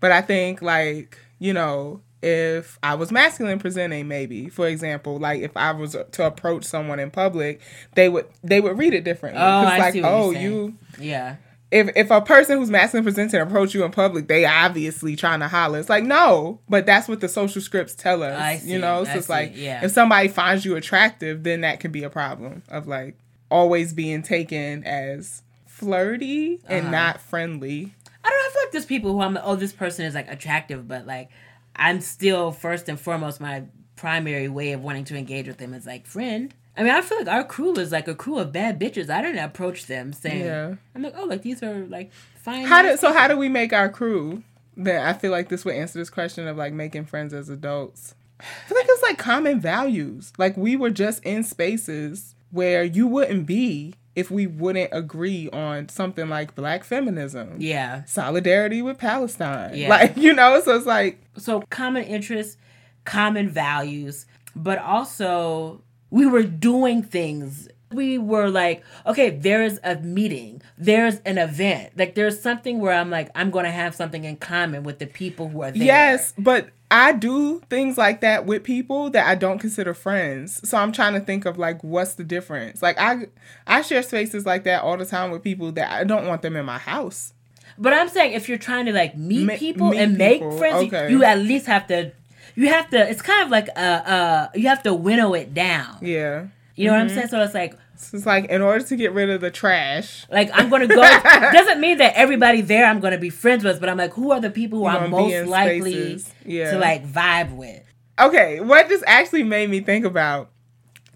But I think like, you know, if I was masculine presenting maybe, for example, like if I was to approach someone in public, they would they would read it differently. Oh, I like, see what you're oh, saying. you Yeah, if if a person who's masculine presenting approach you in public, they obviously trying to holler. It's like no, but that's what the social scripts tell us. I see, You know, so I it's see, like yeah. if somebody finds you attractive, then that can be a problem of like always being taken as flirty and Uh-huh. not friendly. I don't know. I feel like there's people who I'm like, oh, this person is like attractive, but like I'm still first and foremost my primary way of wanting to engage with them is like friend. I mean, I feel like our crew is like a crew of bad bitches. I didn't approach them saying, Yeah. I'm like, oh, like these are like fine. How do so? How do we make our crew? Then I feel like this would answer this question of like making friends as adults. I feel like it's like common values. Like we were just in spaces where you wouldn't be if we wouldn't agree on something like black feminism. Yeah. Solidarity with Palestine. Yeah. Like, you know, so it's like So common interests, common values, but also we were doing things. We were like, okay, there's a meeting, there's an event. Like there's something where I'm like, I'm gonna have something in common with the people who are there. Yes, but I do things like that with people that I don't consider friends. So I'm trying to think of like what's the difference. Like I I share spaces like that all the time with people that I don't want them in my house. But I'm saying if you're trying to like meet Ma- people meet and people, make friends, okay. you at least have to. You have to. It's kind of like uh uh. You have to winnow it down. Yeah. You know what I'm Mm-hmm. saying? So it's like So it's like in order to get rid of the trash, like I'm gonna go. doesn't mean that everybody there I'm gonna be friends with, but I'm like, who are the people who I'm most likely. Yeah. to like vibe with? okay, what this actually made me think about,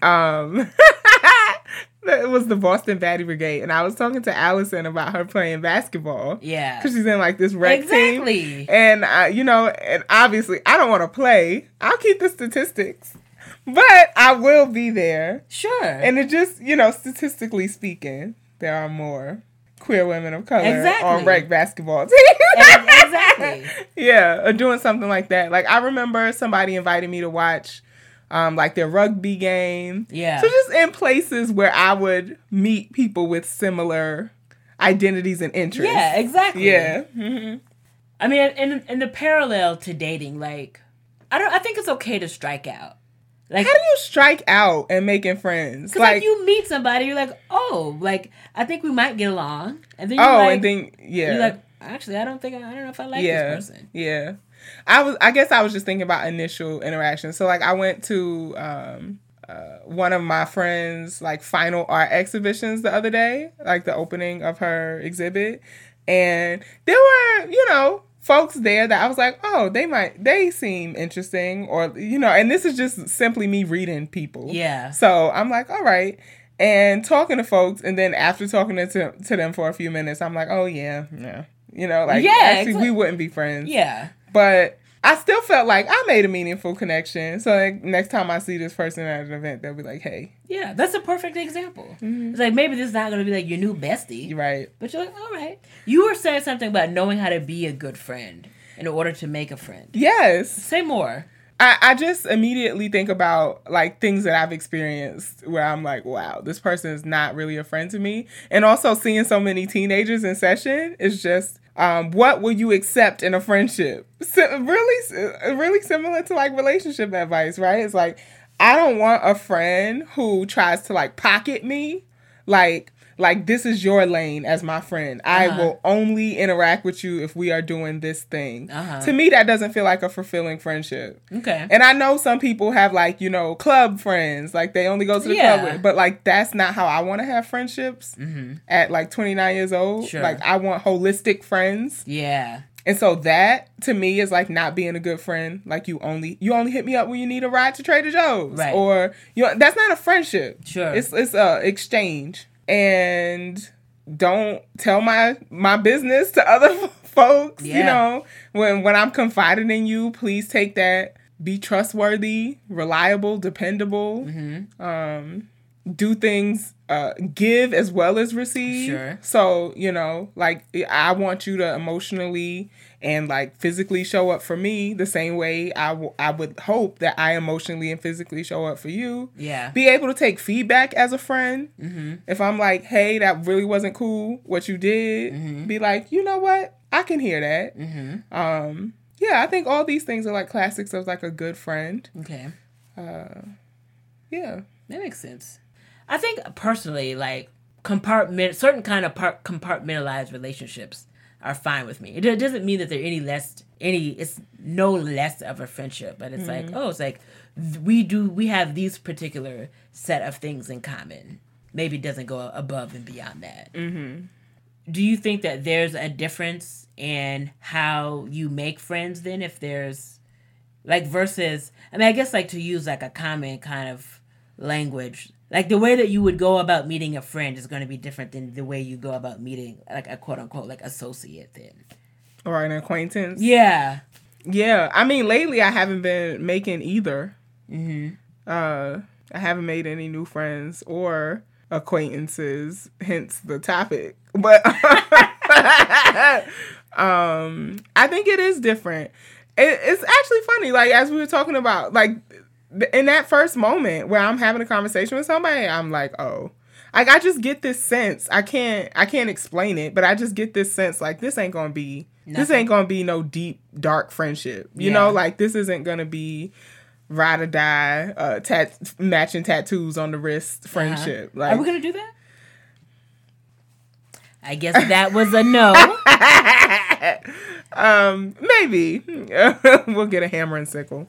um, it was the Boston Batty Brigade, and I was talking to Allison about her playing basketball. Yeah. because she's in like this rec Exactly. team, and I, you know, and obviously I don't want to play. I'll keep the statistics, but I will be there, Sure. and it just, you know, statistically speaking, there are more queer women of color Exactly. on rec basketball teams. Exactly. yeah, or doing something like that. Like I remember somebody invited me to watch um like their rugby game. Yeah. So just in places where I would meet people with similar identities and interests. Yeah, exactly. Yeah. hmm I mean, in in the parallel to dating, like I don't. I think it's okay to strike out. Like, How do you strike out and making friends? cause like, you meet somebody, you're like, oh, like I think we might get along, and then you're oh, like, and then yeah. you're like, actually, I don't think I, I don't know if I like yeah, this person. Yeah. I was I guess I was just thinking about initial interaction. So like I went to um uh, one of my friends like final art exhibitions the other day, like the opening of her exhibit, and there were, you know, folks there that I was like, "Oh, they might they seem interesting," or you know, and this is just simply me reading people. Yeah. So I'm like, all right. And talking to folks, and then after talking to, to them for a few minutes, I'm like, oh, yeah, yeah. You know, like, Yeah, actually, we wouldn't be friends. Yeah. But I still felt like I made a meaningful connection. So, like, next time I see this person at an event, they'll be like, hey, Yeah, that's a perfect example. Mm-hmm. It's like maybe this is not gonna be like your new bestie, right. but you're like, all right. You were saying something about knowing how to be a good friend in order to make a friend. Yes. Say more. I, I just immediately think about like things that I've experienced where I'm like, wow, this person is not really a friend to me. And also seeing so many teenagers in session is just, um, what will you accept in a friendship? Si- really, really similar to like relationship advice, right? It's like, I don't want a friend who tries to like pocket me, like, like this is your lane as my friend. I Uh-huh. will only interact with you if we are doing this thing. Uh-huh. To me, that doesn't feel like a fulfilling friendship. Okay. And I know some people have like, you know, club friends, like they only go to the Yeah. club with, but like that's not how I want to have friendships Mm-hmm. at like 29 years old. Sure. Like I want holistic friends. yeah. And so that to me is like not being a good friend. Like you only you only hit me up when you need a ride to Trader Joe's. Right. Or you know, that's not a friendship. Sure. It's it's a exchange. And don't tell my my business to other folks. You know, when when I'm confiding in you, please take that. Be trustworthy, reliable, dependable. Mm-hmm. Um, do things, uh, give as well as receive. Sure. So you know, like I want you to emotionally and like physically show up for me the same way I, w- I would hope that I emotionally and physically show up for you Yeah. be able to take feedback as a friend. Mm-hmm. If I'm like, hey, that really wasn't cool, what you did, Mm-hmm. be like, you know what? I can hear that. Mm-hmm. Um, yeah, I think all these things are like classics of like a good friend. Okay. Yeah. That makes sense. I think personally, like compartment, certain kind of part compartmentalized relationships are fine with me. It do- doesn't mean that they're any less, any. It's no less of a friendship, but it's like, oh, it's like we do, we have these particular set of things in common. Maybe it doesn't go above and beyond that. Mm-hmm. Do you think that there's a difference in how you make friends then, if there's like versus i mean i guess like to use like a common kind of language like the way that you would go about meeting a friend is going to be different than the way you go about meeting like a quote unquote like associate then Or an acquaintance. yeah Yeah. I mean, lately I haven't been making either. Mm-hmm. Uh, I haven't made any new friends or acquaintances, hence the topic. But um, I think it is different. It, it's actually funny. Like as we were talking about, like in that first moment where I'm having a conversation with somebody, I'm like, oh. Like I just get this sense. I can't I can't explain it, but I just get this sense like this ain't gonna be This ain't gonna be no deep, dark friendship. You Yeah. know, like this isn't gonna be ride or die, uh, tat- matching tattoos on the wrist friendship. Uh-huh. Like, Are we gonna do that? I guess that was a no. um, maybe we'll get a hammer and sickle.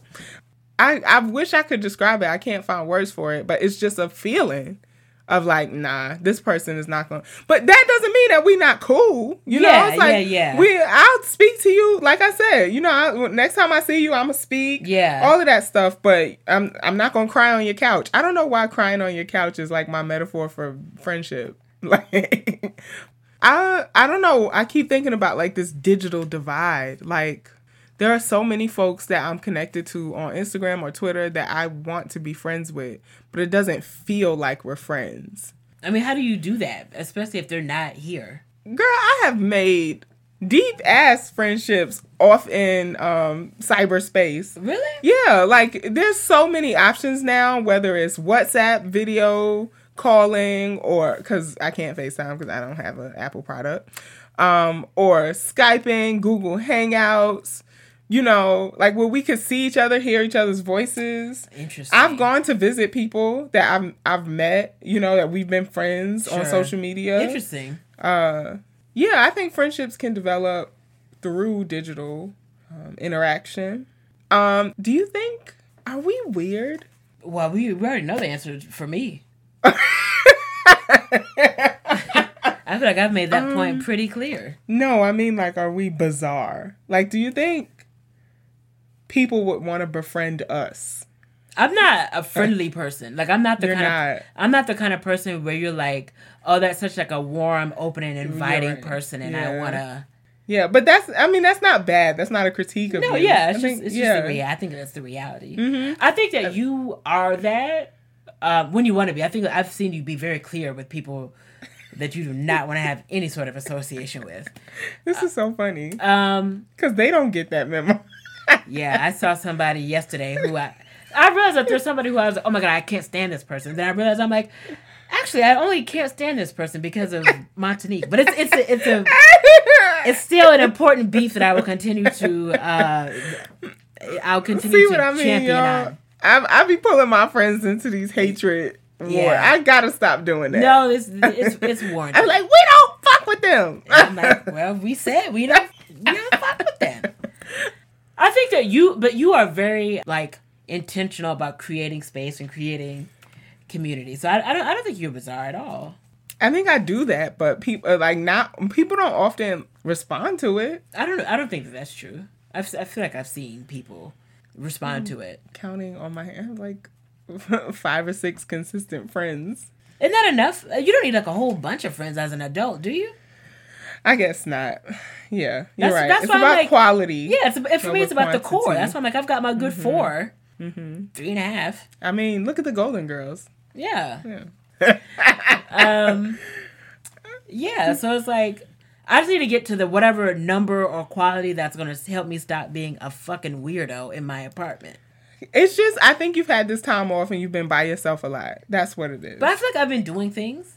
I I wish I could describe it. I can't find words for it, but it's just a feeling of like, nah, this person is not going. to But that doesn't mean that we not cool. You know, Yeah, it's like yeah, yeah. we. I'll speak to you, like I said. You know, I, next time I see you, I'm gonna speak. Yeah. all of that stuff. But I'm I'm not gonna cry on your couch. I don't know why crying on your couch is like my metaphor for friendship. Like, I I don't know. I keep thinking about like this digital divide. Like there are so many folks that I'm connected to on Instagram or Twitter that I want to be friends with, but it doesn't feel like we're friends. I mean, how do you do that, especially if they're not here? Girl, I have made deep ass friendships off in um cyberspace. Really? Yeah, like there's so many options now, whether it's WhatsApp video calling or because I can't FaceTime because I don't have an Apple product, um, or Skyping, Google Hangouts, you know, like where we could see each other, hear each other's voices. Interesting. I've gone to visit people that I've I've met, you know, that we've been friends on social media. Interesting. Uh, yeah, I think friendships can develop through digital um, interaction. Um, do you think are we weird? Well, we, we already know the answer for me. I feel like I've made that Um, point pretty clear. No, I mean like are we bizarre? Like do you think people would want to befriend us? I'm not a friendly person. Like I'm not the You're kind not. of I'm not the kind of person where you're like, oh, that's such like a warm, open, and inviting right. person, and I wanna. Yeah, but that's I mean that's not bad. That's not a critique of No, you. yeah, I it's think- just it's yeah. just the reality. I think that's the reality. Mhm. I think that you are that uh, when you want to be. I think I've seen you be very clear with people that you do not want to have any sort of association with. This is so funny Um, because they don't get that memo. Yeah, I saw somebody yesterday who I I realized that there's somebody who I was like, oh my god, I can't stand this person. Then I realized I'm like, actually, I only can't stand this person because of Montanique. But it's it's a, it's a it's still an important beef that I will continue to uh, I'll continue See to what I mean, champion y'all? on. I I be pulling my friends into these hatred war. Yeah. I gotta stop doing that. No, it's it's it's warranted. I'm like, we don't fuck with them. I'm like, well, we said we don't we don't fuck with them. I think that you, but you are very like intentional about creating space and creating community. So I, I don't I don't think you're bizarre at all. I think I do that, but people like not people don't often respond to it. I don't I don't think that that's true. I've, I feel like I've seen people respond to it. Counting on my hand, like five or six consistent friends. Isn't that enough? Uh, You don't need like a whole bunch of friends as an adult, do you? I guess not. Yeah, you're That's- right. that's it's about like- quality. Yeah, it's, it, for me, it's about the core. That's why I'm like, I've got my good 4 three and a half. I mean, look at the Golden Girls. Yeah. Yeah. um yeah so it's like i just need to get to the whatever number or quality that's going to help me stop being a fucking weirdo in my apartment It's just I think you've had this time off and you've been by yourself a lot. That's what it is. but i feel like i've been doing things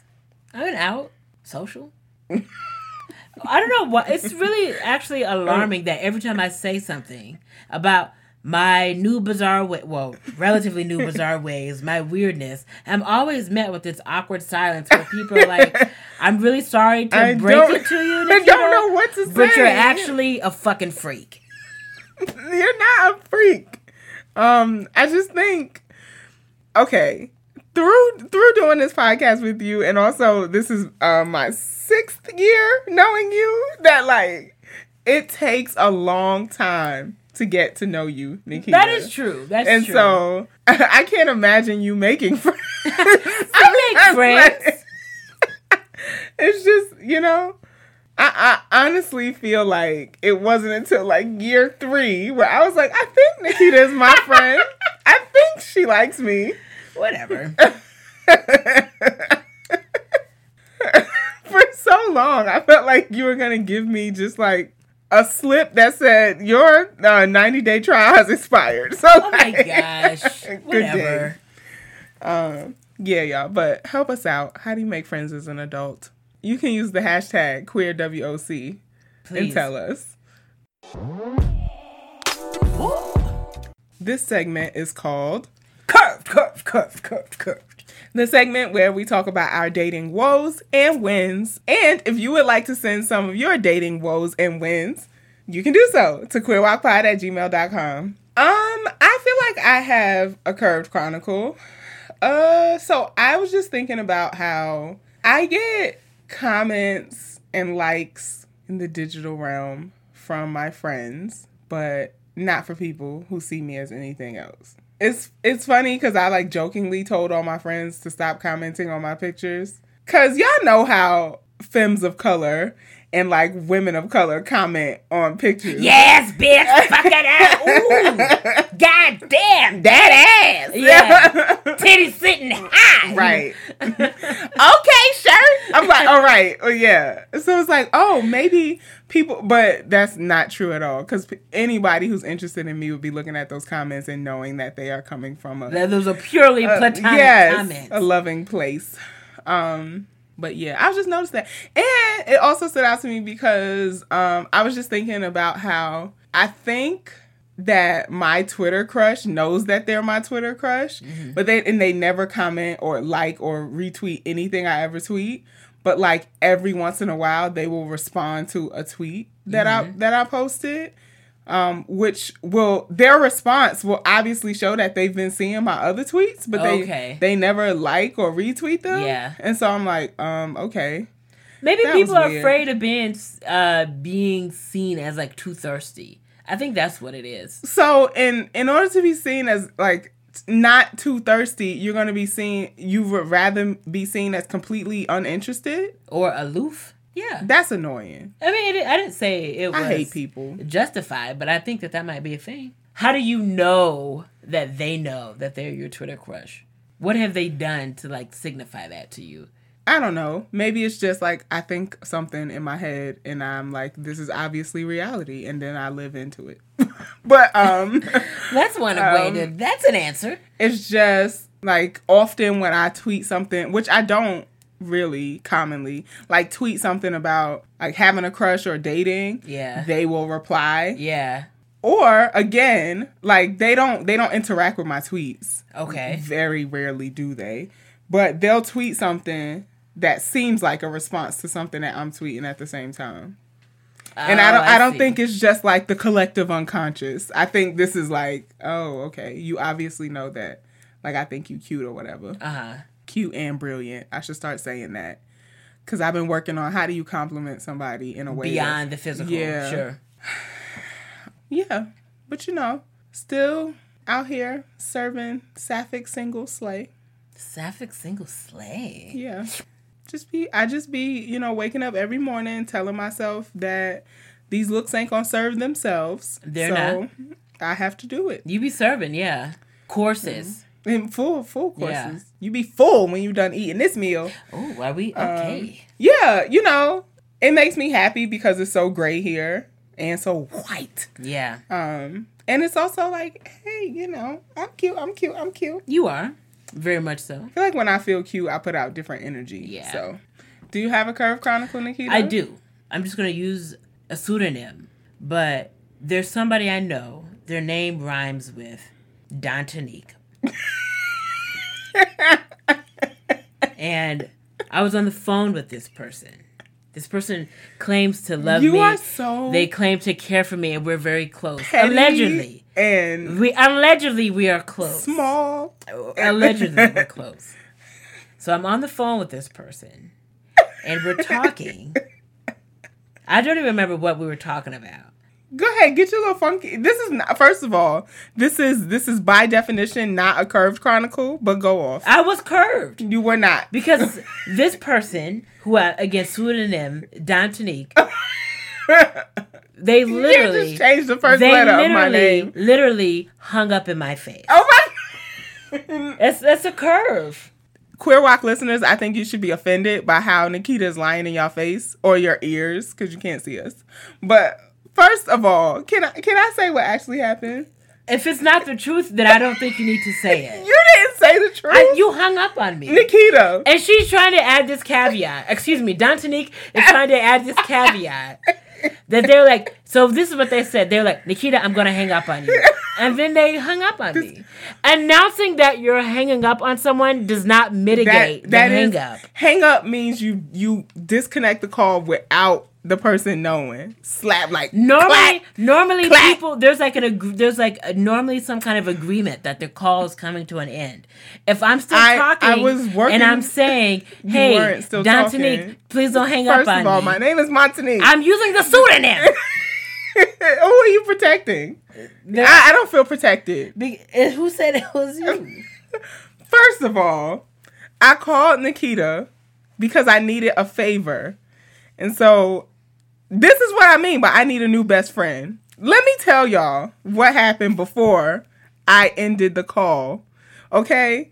i've been out social i don't know what it's really actually alarming that every time i say something about my new bizarre way well relatively new bizarre ways my weirdness i'm always met with this awkward silence where people are like i'm really sorry to I break it to you I don't know what to say. but you're actually a fucking freak you're not a freak. Um, I just think okay. Through through doing this podcast with you and also this is uh, my sixth year knowing you that like it takes a long time to get to know you, Nikita. that is true that's true. And true so I can't imagine you making friends. I make friends. it's just, you know, I, I honestly feel like it wasn't until like year three where I was like, I think Nikita is my friend. I think she likes me. Whatever For so long, I felt like you were going to give me just like a slip that said your uh, 90 day trial has expired. So, oh my gosh good whatever day. Um, yeah, y'all, but help us out. How do you make friends as an adult? You can use the hashtag queerWOC and tell us. This segment is called Curved, curved, curved, curved, curved. the segment where we talk about our dating woes and wins. And if you would like to send some of your dating woes and wins, you can do so to queerwocpod at gmail.com. Um, I feel like I have a curved chronicle. Uh, so I was just thinking about how I get comments and likes in the digital realm from my friends, but not for people who see me as anything else. It's it's funny because I like jokingly told all my friends to stop commenting on my pictures. Cause y'all know how femmes of color and like women of color comment on pictures. Yes, bitch, fuck it up. Ooh, god damn, That ass. Yeah. titties sitting high. right. okay, sure. I'm like, all right. Oh, yeah. So it's like, oh, maybe people, but that's not true at all. Because anybody who's interested in me would be looking at those comments and knowing that they are coming from a That was a purely uh, platonic yes, comment. a loving place. Um, but yeah, I just noticed that, and it also stood out to me because um, I was just thinking about how I think that my Twitter crush knows that they're my Twitter crush, Mm-hmm. but they and they never comment or like or retweet anything I ever tweet. But like every once in a while, they will respond to a tweet that Mm-hmm. I that I posted um, which will their response will obviously show that they've been seeing my other tweets, but they Okay. they never like or retweet them. Yeah. and so I'm like, um, okay, Maybe That people are weird. afraid of being uh being seen as like too thirsty. I think that's what it is. so in in order to be seen as like not too thirsty, you're gonna be seen. You would rather be seen as completely uninterested. Or aloof. Yeah. That's annoying. I mean, it, I didn't say it was I hate people. justified, but I think that that might be a thing. How do you know that they know that they're your Twitter crush? What have they done to like signify that to you? I don't know. Maybe it's just like I think something in my head and I'm like, this is obviously reality, and then I live into it. but um That's one way to. That's an answer. it's just like often when I tweet something, which I don't really commonly, like tweet something about like having a crush or dating, Yeah. they will reply. Yeah. Or again, like they don't they don't interact with my tweets. Okay. Very rarely do they. But they'll tweet something that seems like a response to something that I'm tweeting at the same time. And I Oh, don't I, don't see. think it's just like the collective unconscious. I think this is like, oh, okay. You obviously know that. Like I think you cute or whatever. Uh huh. Cute and brilliant. I should start saying that. Cause I've been working on how do you compliment somebody in a way Beyond the physical. Yeah. Sure. Yeah. But you know, still out here serving sapphic single slay. Sapphic single slay. Yeah. Just be I just be, you know, waking up every morning telling myself that these looks ain't gonna serve themselves. They're so I have to do it. You be serving, yeah. Courses. In full full courses. Yeah. You be full when you done eating this meal. Oh, are we Um, okay? Yeah, you know, it makes me happy because it's so gray here and so white. yeah. Um and it's also like, hey, you know, I'm cute, I'm cute, I'm cute. You are. Very much so. I feel like when I feel cute, I put out different energy. Yeah. So, do you have a curve chronicle, Nikita? I do. I'm just gonna use a pseudonym, but there's somebody I know. Their name rhymes with Dantonique. And I was on the phone with this person. This person claims to love You me. are so they claim to care for me, and we're very close. Allegedly, and we allegedly we are close. small. Allegedly, we're close. So I'm on the phone with this person, and we're talking. I don't even remember what we were talking about. Go ahead, get your little funky. This is not. First of all, this is this is by definition not a curved chronicle. But go off. I was curved You were not. because this person, who uh, I, again pseudonym Dantonique, they You can't literally, just change the first they letter of my name. literally hung up in my face. Oh my. That's that's a curve. Queer WOC listeners, I think you should be offended by how Nikita is lying in your face or your ears because you can't see us. But first of all, can I can I say what actually happened? If it's not the truth, then I don't think you need to say it. You didn't say the truth, I, you hung up on me. Nikita. And she's trying to add this caveat. Excuse me, Dantonique is trying to add this caveat that they're like, so this is what they said. They're like, Nikita, I'm gonna hang up on you, and then they hung up on me. Announcing that you're hanging up on someone does not mitigate that, that the hang is- up. hang up means you you disconnect the call without the person knowing. Slap like Normally, clack. normally clack. people there's like an ag- there's like a, normally some kind of agreement that the call is coming to an end. If I'm still I- talking I was working- and I'm saying, "Hey, Dantonique, please don't hang First up on of all, me," my name is Montanique. I'm using the pseudonym. Who are you protecting? I, I don't feel protected. Be- and Who said it was you? First of all, I called Nikita because I needed a favor. And so this is what I mean by I need a new best friend. Let me tell y'all what happened before I ended the call. Okay?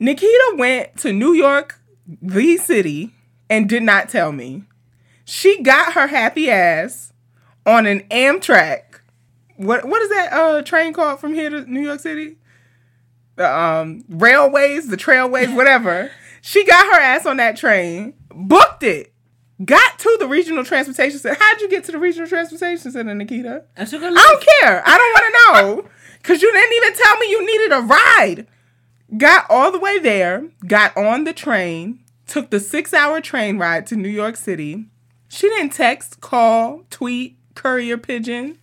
Nikita went to New York, the city, and did not tell me. She got her happy ass on an Amtrak. What what is that uh train called from here to New York City? the um railways, the trailways, whatever. she got her ass on that train, booked it, got to the regional transportation center. How'd you get to the regional transportation center, Nikita? I took a I look. don't care. I don't want to know. Cause you didn't even tell me you needed a ride. Got all the way there, got on the train, took the six hour train ride to New York City. She didn't text, call, tweet, courier pigeon.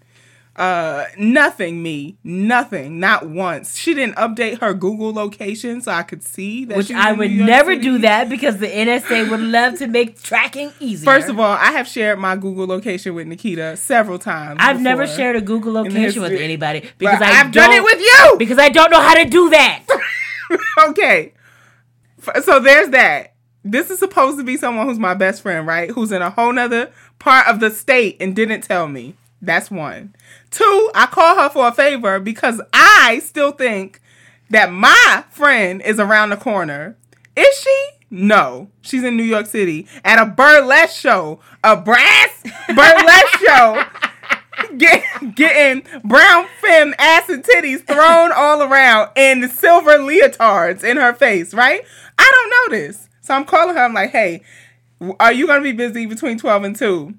Uh, nothing, me. Nothing. Not once. She didn't update her Google location so I could see that Which she was I would never City. do that because the NSA would love to make tracking easier. First of all, I have shared my Google location with Nikita several times. I've never shared a Google location with anybody because I I've done it with you. because I don't know how to do that. okay. So there's that. This is supposed to be someone who's my best friend, right? Who's in a whole nother part of the state and didn't tell me. That's one. Two, I call her for a favor because I still think that my friend is around the corner. Is she? No. She's in New York City at a burlesque show, a brass burlesque show. Get, getting brown femme ass and titties thrown all around and silver leotards in her face, right? I don't know this. So I'm calling her. I'm like, hey, are you going to be busy between 12 and 2?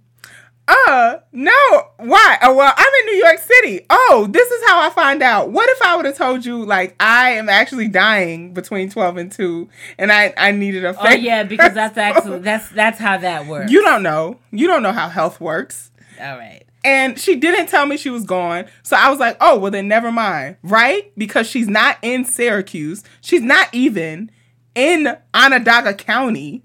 Uh, no. Why? Oh, well, I'm in New York City. Oh, this is how I find out. What if I would have told you, like, I am actually dying between 12 and 2 and I, I needed a Oh favor? yeah, because that's actually that's that's how that works. You don't know. You don't know how health works. All right. And she didn't tell me she was gone. So I was like, oh, well, then never mind. Right? Because she's not in Syracuse. She's not even in Onondaga County.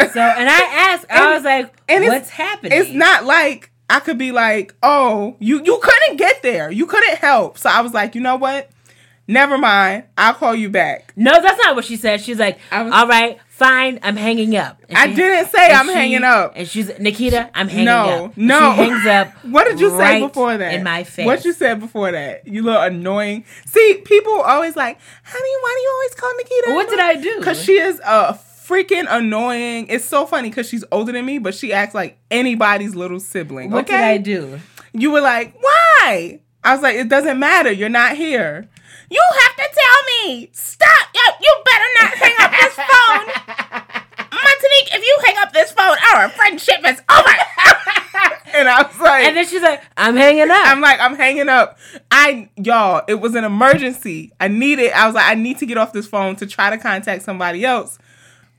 So and I asked, I was like, and it's- "What's happening?" It's not like I could be like, oh, you you couldn't get there. You couldn't help. So I was like, you know what? Never mind. I'll call you back. No, that's not what she said. She's like, was- "All right, fine, I'm hanging up." And I she- didn't say I'm she- hanging up. And she's Nikita, I'm hanging No, up. And no. She hangs up. What did you right say before that? In my face. What you said before that? You little annoying. See, people always like, honey, why do you always call Nikita? What did I do? Because she is a freaking annoying. It's so funny because she's older than me, but she acts like anybody's little sibling. What okay? did I do? You were like, why? I was like, it doesn't matter. You're not here. You have to tell me. Stop. Yo, you better not hang up this phone. Montanique, if you hang up this phone, our friendship is over. and I was like, And then she's like, "I'm hanging up." I'm like, I'm hanging up. I y'all, it was an emergency. I needed. I was like, I need to get off this phone to try to contact somebody else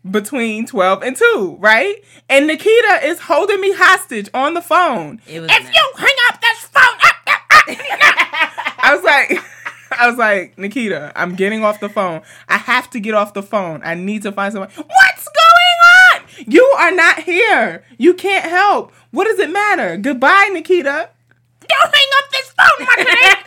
between 12 and 2, right? And Nikita is holding me hostage on the phone. If not- you hang up this phone, ah, ah, ah, I was like I was like, Nikita, I'm getting off the phone. I have to get off the phone. I need to find someone. What's going on? You are not here. You can't help. What does it matter? Goodbye, Nikita. Don't hang up this phone, Montanique.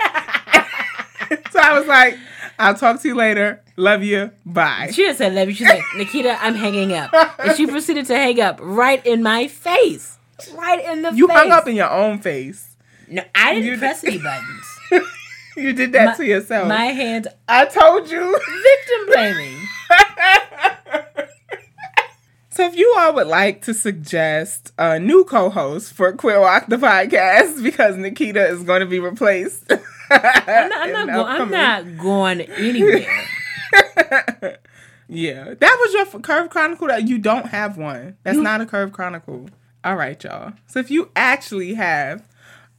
so I was like, I'll talk to you later. Love you. Bye. She didn't say love you. She's like, Nikita, I'm hanging up. And she proceeded to hang up right in my face. Right in the You face. hung up in your own face. No, I didn't You press did- any buttons. You did that My- to yourself. My hands I told you. victim blaming. So if you all would like to suggest a new co-host for Queer WOC the podcast because Nikita is going to be replaced. I'm not, I'm not, go- I'm not going anywhere. Yeah, that was your Curve Chronicle. That you don't have one. That's not a Curve Chronicle. All right, y'all. So if you actually have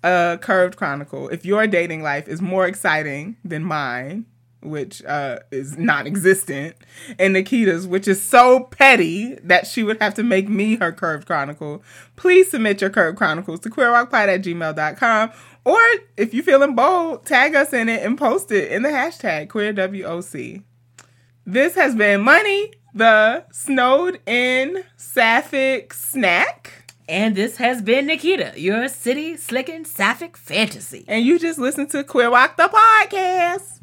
a curved chronicle, if your dating life is more exciting than mine, which uh, is non-existent, and Nikita's, which is so petty that she would have to make me her curved chronicle, please submit your curved chronicles to queerwocpod at gmail.com. Or if you're feeling bold, tag us in it and post it in the hashtag queerWOC. This has been Money, the snowed in sapphic snack. And this has been Nikita, your city slicking sapphic fantasy. And you just listen to Queer WOC the podcast.